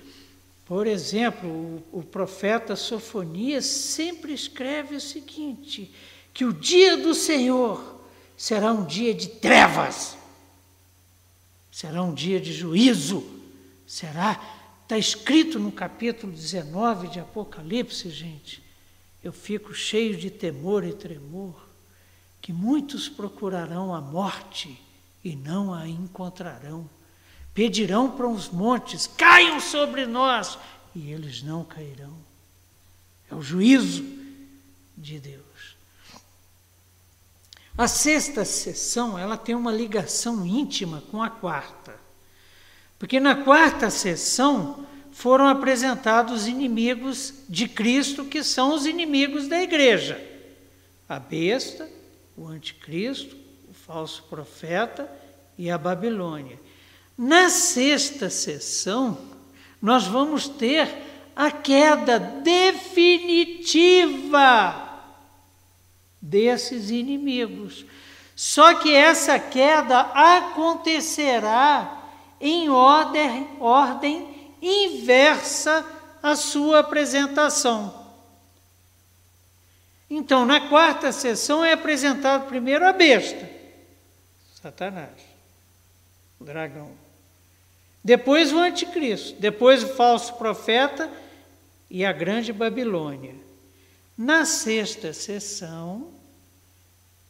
por exemplo, o, o profeta Sofonias sempre escreve o seguinte: que o dia do Senhor será um dia de trevas, será um dia de juízo, será Está escrito no capítulo 19 de Apocalipse, gente. Eu fico cheio de temor e tremor, que muitos procurarão a morte e não a encontrarão. Pedirão para os montes, caiam sobre nós, e eles não cairão. É o juízo de Deus. A sexta sessão, ela tem uma ligação íntima com a quarta. Porque na quarta sessão foram apresentados os inimigos de Cristo, que são os inimigos da igreja: a besta, o anticristo, o falso profeta e a Babilônia. Na sexta sessão, nós vamos ter a queda definitiva desses inimigos. Só que essa queda acontecerá em ordem, ordem inversa à sua apresentação. Então, na quarta sessão é apresentado primeiro a besta, Satanás, o dragão. Depois o anticristo, depois o falso profeta e a grande Babilônia. Na sexta sessão,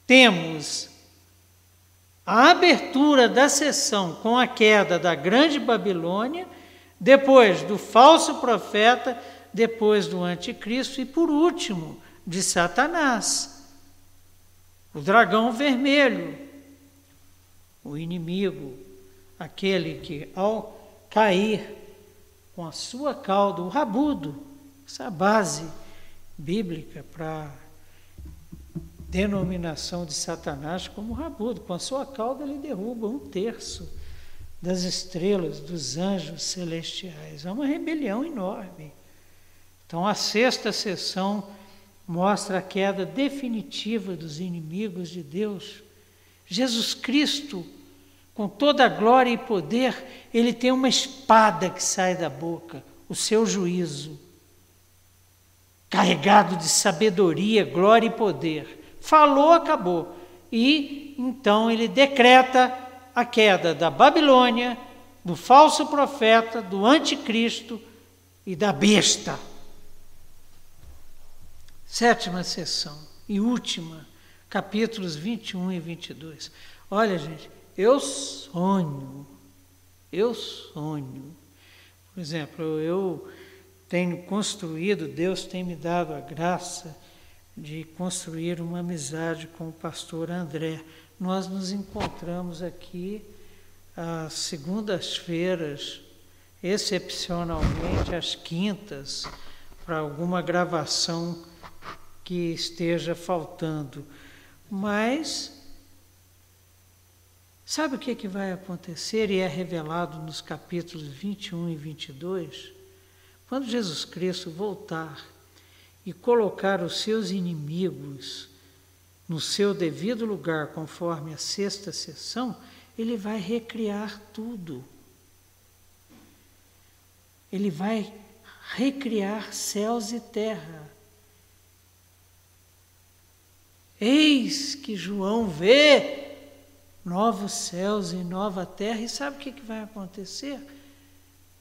temos a abertura da sessão com a queda da grande Babilônia, depois do falso profeta, depois do anticristo e por último de Satanás, o dragão vermelho, o inimigo, aquele que ao cair com a sua cauda, o rabudo, essa base bíblica para denominação de Satanás como rabudo. Com a sua cauda, ele derruba um terço das estrelas, dos anjos celestiais. É uma rebelião enorme. Então, a sexta sessão mostra a queda definitiva dos inimigos de Deus. Jesus Cristo, com toda a glória e poder, ele tem uma espada que sai da boca, o seu juízo, carregado de sabedoria, glória e poder falou, acabou. E então ele decreta a queda da Babilônia, do falso profeta, do anticristo e da besta. Sétima sessão e última, capítulos 21 e 22. Olha, gente, Eu sonho, eu sonho. Por exemplo, eu tenho construído, Deus tem me dado a graça de construir uma amizade com o pastor André. Nós nos encontramos aqui às segundas-feiras, excepcionalmente às quintas, para alguma gravação que esteja faltando. Mas sabe o que, que vai acontecer e é revelado nos capítulos 21 e 22? Quando Jesus Cristo voltar e colocar os seus inimigos no seu devido lugar, conforme a sexta sessão, ele vai recriar tudo. Ele vai recriar céus e terra. Eis que João vê novos céus e nova terra, e sabe o que, vai acontecer?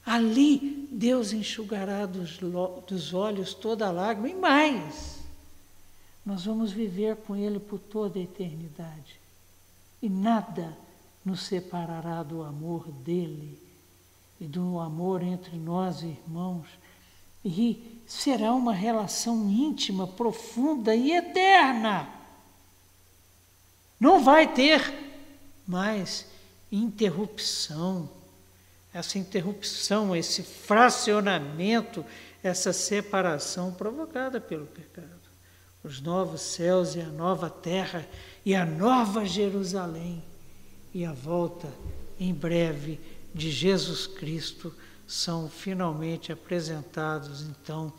Ali Deus enxugará dos, dos olhos toda lágrima e mais. Nós vamos viver com Ele por toda a eternidade. E nada nos separará do amor dele e do amor entre nós, irmãos. E será uma relação íntima, profunda e eterna. Não vai ter mais interrupção. Essa interrupção, esse fracionamento, essa separação provocada pelo pecado. Os novos céus e a nova terra e a nova Jerusalém e a volta em breve de Jesus Cristo são finalmente apresentados então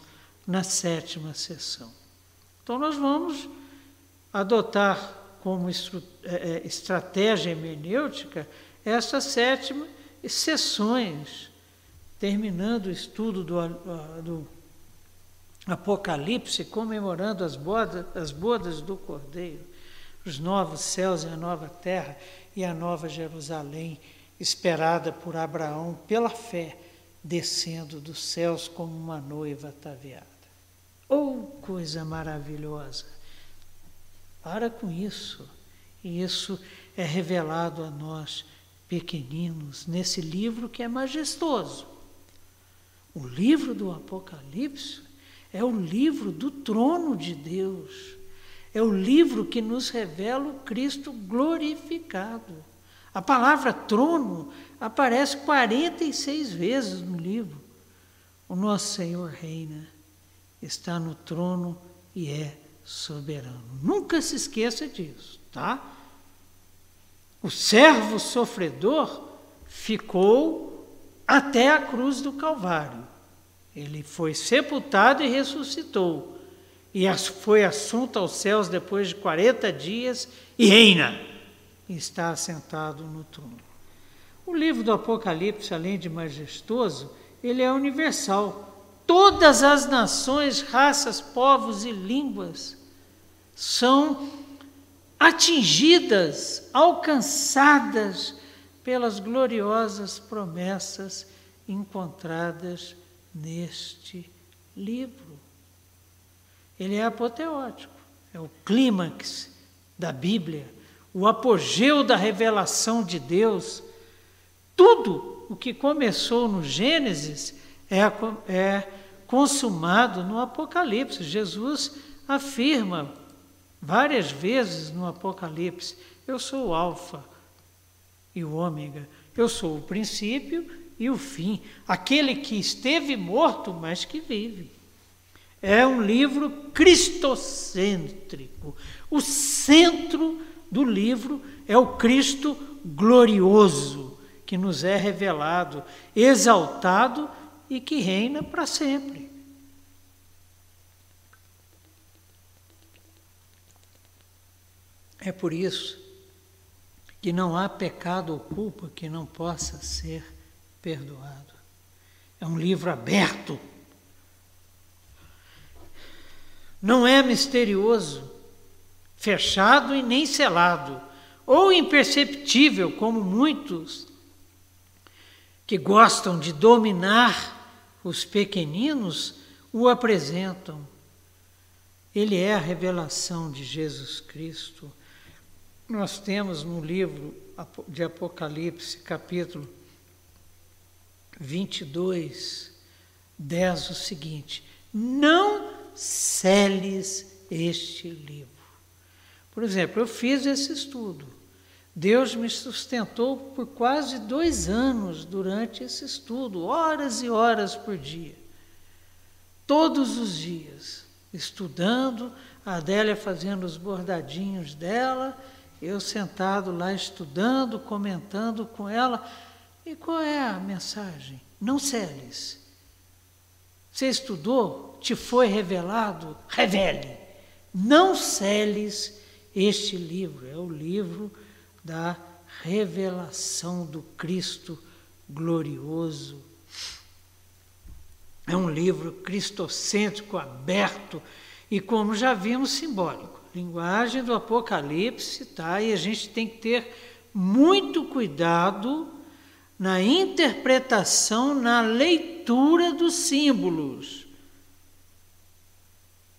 na sétima sessão. Então nós vamos adotar como é, é, estratégia hermenêutica essas sétima sessões, terminando o estudo do, do Apocalipse, comemorando as bodas, as bodas do Cordeiro, os novos céus e a nova terra e a nova Jerusalém, esperada por Abraão pela fé, descendo dos céus como uma noiva ataviada. Oh, coisa maravilhosa! Para com isso. E isso é revelado a nós, pequeninos, nesse livro que é majestoso. O livro do Apocalipse é o livro do trono de Deus. É o livro que nos revela o Cristo glorificado. A palavra trono aparece 46 vezes no livro. O nosso Senhor reina, está no trono e é soberano. Nunca se esqueça disso, tá? O servo sofredor ficou até a cruz do Calvário. Ele foi sepultado e ressuscitou. E foi assunto aos céus depois de 40 dias e reina. E está assentado no trono. O livro do Apocalipse, além de majestoso, ele é universal. Todas as nações, raças, povos e línguas são atingidas, alcançadas pelas gloriosas promessas encontradas neste livro. Ele é apoteótico, é o clímax da Bíblia, o apogeu da revelação de Deus. Tudo o que começou no Gênesis é, é consumado no Apocalipse. Jesus afirma várias vezes no Apocalipse: Eu sou o Alfa e o Ômega, eu sou o princípio e o fim, aquele que esteve morto, mas que vive. É um livro cristocêntrico. O centro do livro é o Cristo glorioso, que nos é revelado, exaltado e que reina para sempre. É por isso que não há pecado ou culpa que não possa ser perdoado. É um livro aberto. Não é misterioso, fechado e nem selado, ou imperceptível, como muitos que gostam de dominar os pequeninos o apresentam. Ele é a revelação de Jesus Cristo nós temos no livro de Apocalipse, capítulo 22, 10, o seguinte: Não seles este livro. Por exemplo, eu fiz esse estudo. Deus me sustentou por quase dois anos durante esse estudo, horas e horas por dia. Todos os dias, estudando, a Adélia fazendo os bordadinhos dela, eu sentado lá estudando, comentando com ela. E qual é a mensagem? Não celes. Você estudou? Te foi revelado? Revele. Não celes este livro. É o livro da revelação do Cristo glorioso. É um livro cristocêntrico, aberto e, como já vimos, simbólico. Linguagem do Apocalipse, tá? E a gente tem que ter muito cuidado na interpretação, na leitura dos símbolos.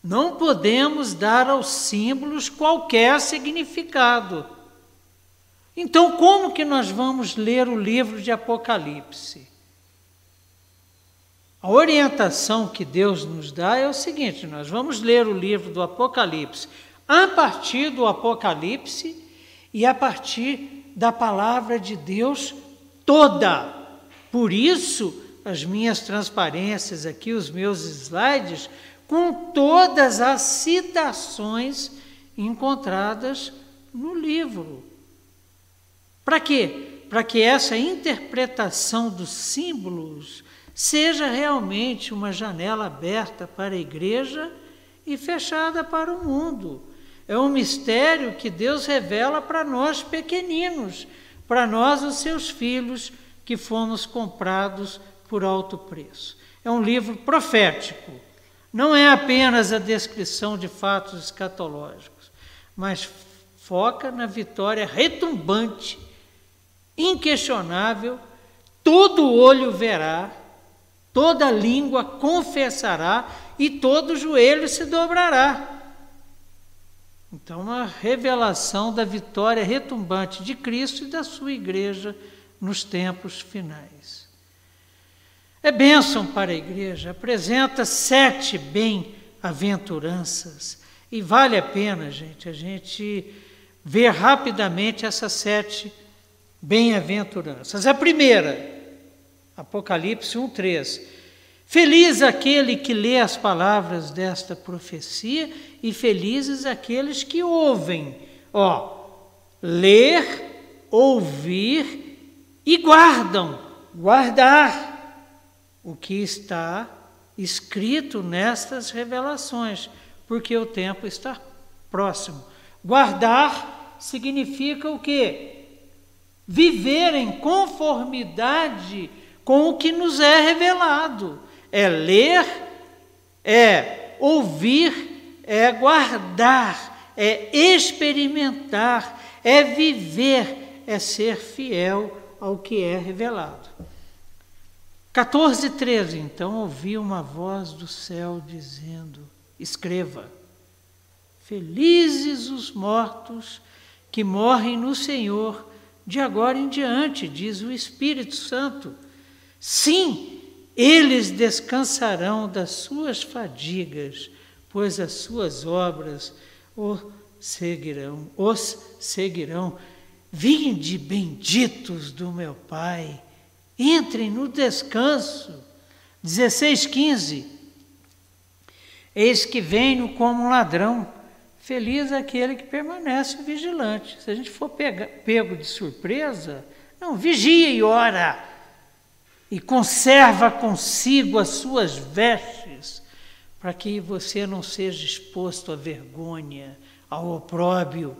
Não podemos dar aos símbolos qualquer significado. Então, como que nós vamos ler o livro de Apocalipse? A orientação que Deus nos dá é o seguinte: nós vamos ler o livro do Apocalipse a partir do Apocalipse e a partir da palavra de Deus toda. Por isso, as minhas transparências aqui, os meus slides, com todas as citações encontradas no livro. Para quê? Para que essa interpretação dos símbolos seja realmente uma janela aberta para a igreja e fechada para o mundo. É um mistério que Deus revela para nós pequeninos, para nós, os seus filhos, que fomos comprados por alto preço. É um livro profético. Não é apenas a descrição de fatos escatológicos, mas foca na vitória retumbante, inquestionável, todo olho verá toda língua confessará e todo joelho se dobrará. Então, uma revelação da vitória retumbante de Cristo e da sua igreja nos tempos finais. É bênção para a igreja, apresenta sete bem-aventuranças. E vale a pena, gente, a gente ver rapidamente essas sete bem-aventuranças. A primeira, Apocalipse 1:3. Feliz aquele que lê as palavras desta profecia e felizes aqueles que ouvem. Ó, ler, ouvir e guardam, guardar o que está escrito nestas revelações, porque o tempo está próximo. Guardar significa o quê? Viver em conformidade com o que nos é revelado. É ler, é ouvir, é guardar, é experimentar, é viver, é ser fiel ao que é revelado. 14, 13. Então ouvi uma voz do céu dizendo: Escreva, felizes os mortos que morrem no Senhor, de agora em diante, diz o Espírito Santo Sim, eles descansarão das suas fadigas, pois as suas obras o seguirão, os seguirão. Vinde benditos do meu Pai, entrem no descanso. 16, 15. Eis que venho como um ladrão, feliz aquele que permanece vigilante. Se a gente for pega, pego de surpresa, não, vigia e ora e conserva consigo as suas vestes, para que você não seja exposto à vergonha, ao opróbio,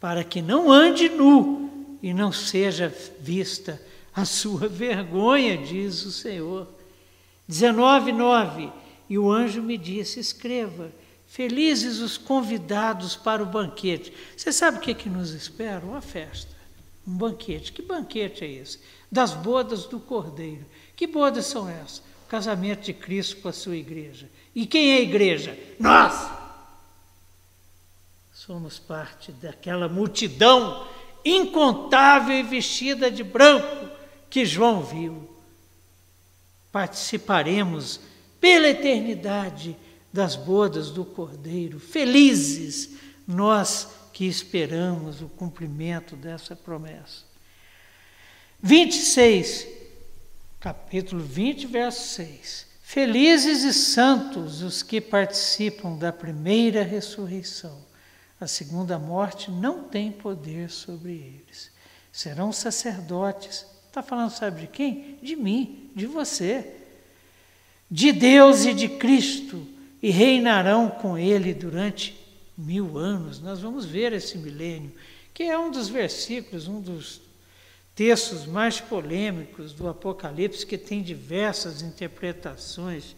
para que não ande nu e não seja vista a sua (laughs) vergonha, diz o Senhor. 19, 9. E o anjo me disse: escreva, felizes os convidados para o banquete. Você sabe o que, é que nos espera? Uma festa, um banquete. Que banquete é esse? Das bodas do Cordeiro. Que bodas são essas? O casamento de Cristo com a sua igreja. E quem é a igreja? Nós! Somos parte daquela multidão incontável e vestida de branco que João viu. Participaremos pela eternidade das bodas do Cordeiro, felizes nós que esperamos o cumprimento dessa promessa. 26, capítulo 20, verso 6. Felizes e santos os que participam da primeira ressurreição. A segunda morte não tem poder sobre eles. Serão sacerdotes. Está falando, sabe de quem? De mim, de você. De Deus e de Cristo. E reinarão com ele durante mil anos. Nós vamos ver esse milênio, que é um dos versículos, um dos textos mais polêmicos do Apocalipse, que tem diversas interpretações,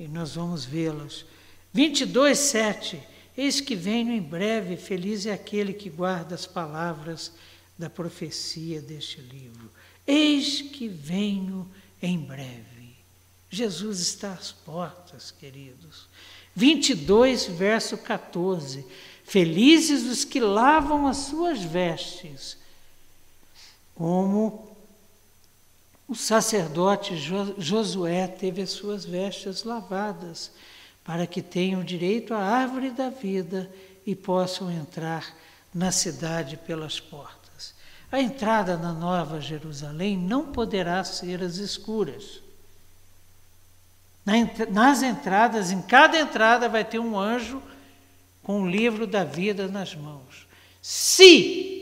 e nós vamos vê-las. 22, 7. Eis que venho em breve, feliz é aquele que guarda as palavras da profecia deste livro. Eis que venho em breve. Jesus está às portas, queridos. 22, verso 14. Felizes os que lavam as suas vestes, como o sacerdote Josué teve as suas vestes lavadas para que tenham direito à árvore da vida e possam entrar na cidade pelas portas. A entrada na Nova Jerusalém não poderá ser às escuras. Nas entradas, em cada entrada, vai ter um anjo com o livro da vida nas mãos. Se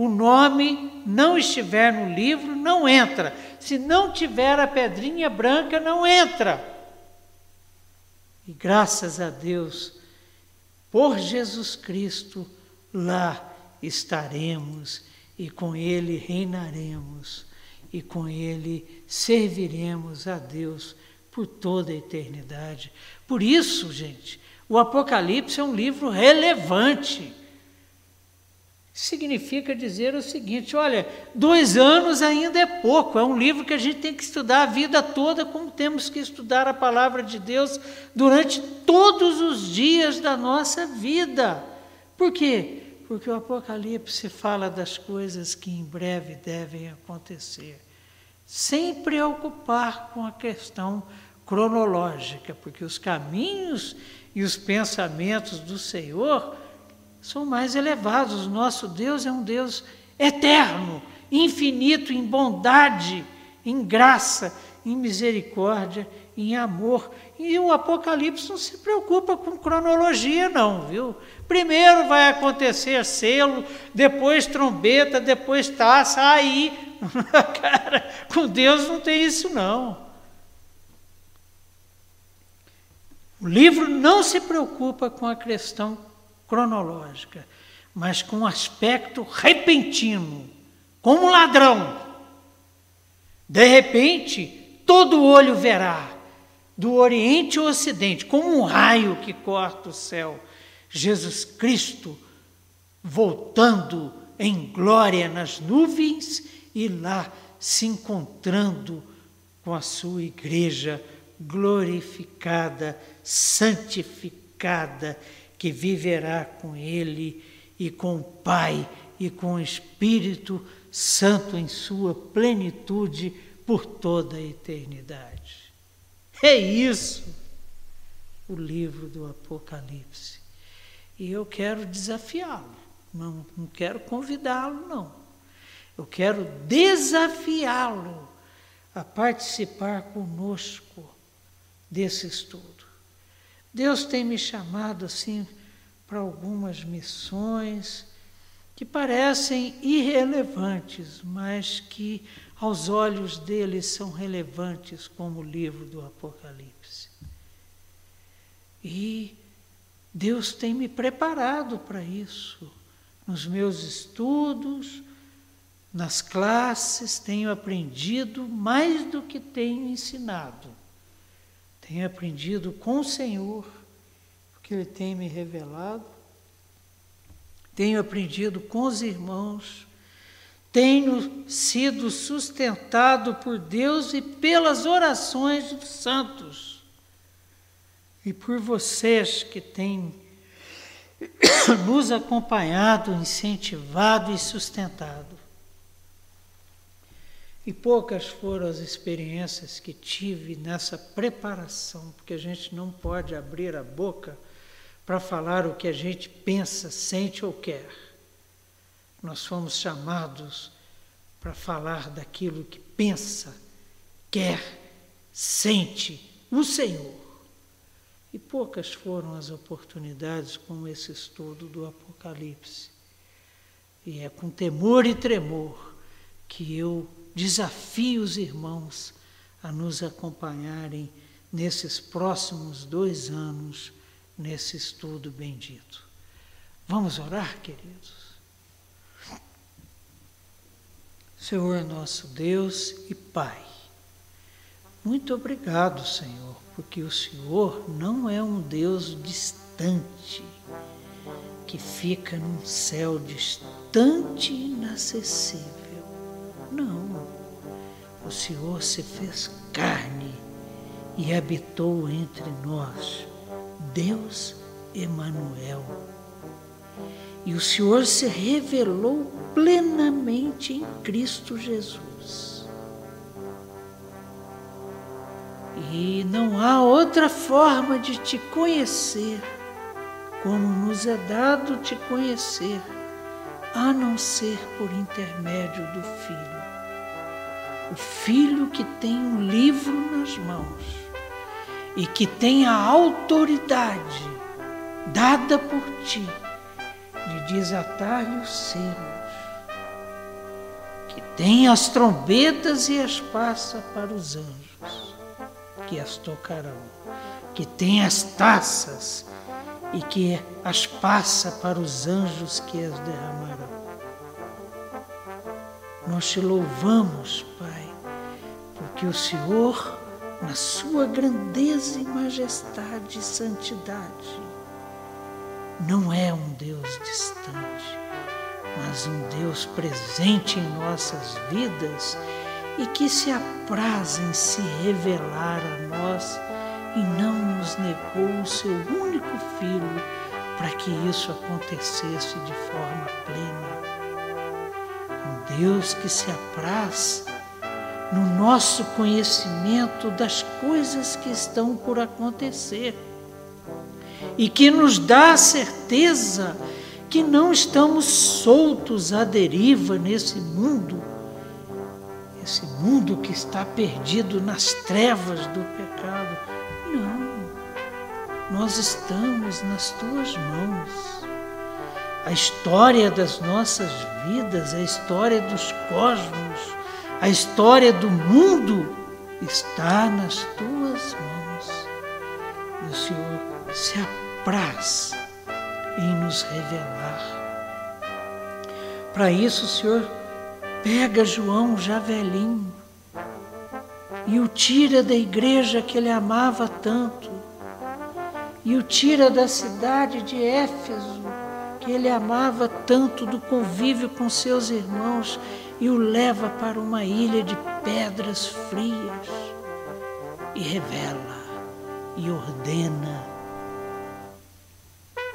o nome não estiver no livro, não entra. Se não tiver a pedrinha branca, não entra. E graças a Deus, por Jesus Cristo, lá estaremos e com Ele reinaremos e com Ele serviremos a Deus por toda a eternidade. Por isso, gente, o Apocalipse é um livro relevante significa dizer o seguinte: olha, dois anos ainda é pouco, é um livro que a gente tem que estudar a vida toda, como temos que estudar a palavra de Deus durante todos os dias da nossa vida. Por quê? Porque o Apocalipse fala das coisas que em breve devem acontecer, sem preocupar com a questão cronológica, porque os caminhos e os pensamentos do Senhor são mais elevados. Nosso Deus é um Deus eterno, infinito em bondade, em graça, em misericórdia, em amor. E o Apocalipse não se preocupa com cronologia, não, viu? Primeiro vai acontecer selo, depois trombeta, depois taça, aí, (laughs) cara, com Deus não tem isso, não. O livro não se preocupa com a questão cronológica, mas com um aspecto repentino, como um ladrão. De repente, todo olho verá, do Oriente ao Ocidente, como um raio que corta o céu, Jesus Cristo voltando em glória nas nuvens e lá se encontrando com a sua igreja glorificada, santificada que viverá com Ele e com o Pai e com o Espírito Santo em sua plenitude por toda a eternidade. É isso o livro do Apocalipse. E eu quero desafiá-lo, não, não quero convidá-lo, não. Eu quero desafiá-lo a participar conosco desse estudo. Deus tem me chamado assim para algumas missões que parecem irrelevantes, mas que aos olhos dele são relevantes, como o livro do Apocalipse. E Deus tem me preparado para isso. Nos meus estudos, nas classes, tenho aprendido mais do que tenho ensinado. Tenho aprendido com o Senhor, porque Ele tem me revelado. Tenho aprendido com os irmãos. Tenho sido sustentado por Deus e pelas orações dos santos. E por vocês que têm (coughs) nos acompanhado, incentivado e sustentado. E poucas foram as experiências que tive nessa preparação, porque a gente não pode abrir a boca para falar o que a gente pensa, sente ou quer. Nós fomos chamados para falar daquilo que pensa, quer, sente o Senhor. E poucas foram as oportunidades como esse estudo do Apocalipse. E é com temor e tremor que eu desafio os irmãos a nos acompanharem nesses próximos dois anos nesse estudo bendito. Vamos orar, queridos? Senhor nosso Deus e Pai, muito obrigado, Senhor, porque o Senhor não é um Deus distante, que fica num céu distante e inacessível. Não. O Senhor se fez carne e habitou entre nós, Deus Emanuel. E o Senhor se revelou plenamente em Cristo Jesus. E não há outra forma de te conhecer como nos é dado te conhecer, a não ser por intermédio do Filho. O Filho que tem um livro nas mãos e que tem a autoridade dada por ti de desatar-lhe os selos tem as trombetas e as passa para os anjos, que as tocarão, que tem as taças e que as passa para os anjos que as derramarão. Nós te louvamos, Pai, porque o Senhor, na sua grandeza e majestade e santidade, não é um Deus distante mas um Deus presente em nossas vidas e que se apraz em se revelar a nós e não nos negou o seu único filho para que isso acontecesse de forma plena. Um Deus que se apraz no nosso conhecimento das coisas que estão por acontecer e que nos dá a certeza que não estamos soltos à deriva nesse mundo, esse mundo que está perdido nas trevas do pecado. Não, nós estamos nas tuas mãos. A história das nossas vidas, a história dos cosmos, a história do mundo está nas tuas mãos. E o Senhor se apraz em nos revelar. Para isso, o Senhor pega João já velhinho e o tira da igreja que ele amava tanto, e o tira da cidade de Éfeso, que ele amava tanto, do convívio com seus irmãos, e o leva para uma ilha de pedras frias, e revela e ordena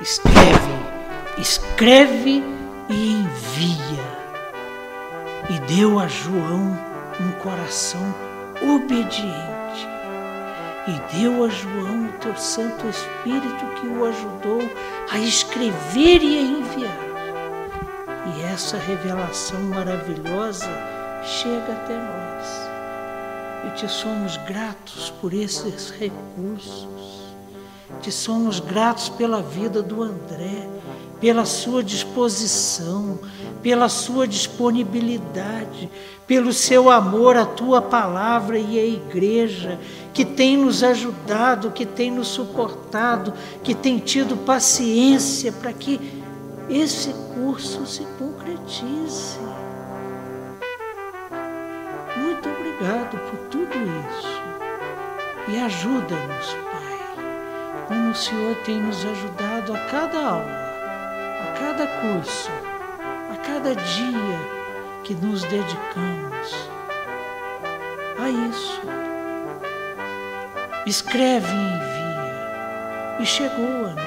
escreve, escreve e envia. E deu a João um coração obediente. E deu a João o teu Santo Espírito que o ajudou a escrever e a enviar. Essa revelação maravilhosa chega até nós. E te somos gratos por esses recursos te somos gratos pela vida do André, pela sua disposição, pela sua disponibilidade, pelo seu amor à tua palavra e à igreja, que tem nos ajudado, que tem nos suportado, que tem tido paciência para que esse curso se concretize. Muito obrigado por tudo isso e ajuda-nos, como o Senhor tem nos ajudado a cada aula, a cada curso, a cada dia que nos dedicamos a isso. Escreve e envia, e chegou a nós.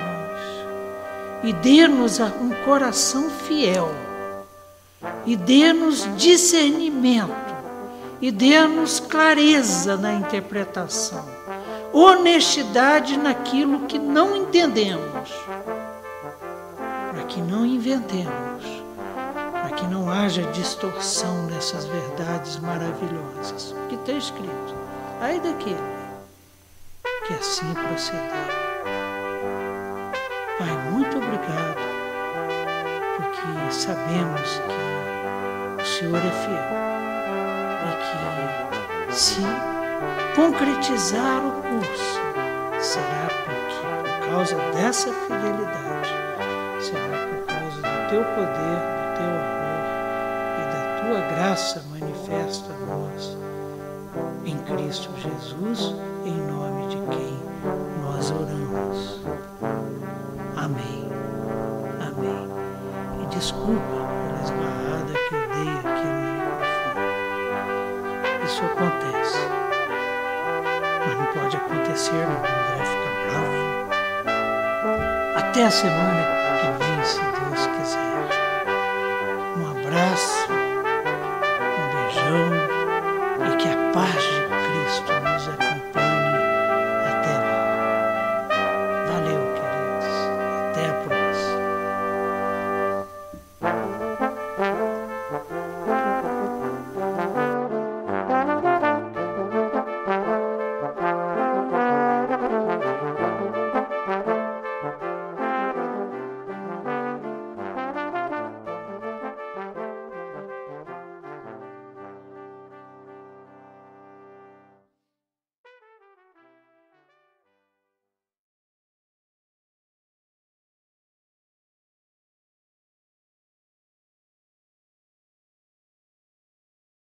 e dê-nos um coração fiel, e dê-nos discernimento, e dê-nos clareza na interpretação, honestidade naquilo que não entendemos, para que não inventemos, para que não haja distorção nessas verdades maravilhosas que está escrito. Ai daquele que assim proceder. Pai, muito obrigado, porque sabemos que o Senhor é fiel e que se concretizar o curso será porque, por causa dessa fidelidade, será por causa do teu poder, do teu amor e da tua graça manifesta a nós em Cristo Jesus, em nome de quem nós oramos. Amém. Amém. E desculpa Isso acontece. Mas não pode acontecer. O André fica bravo. Até a semana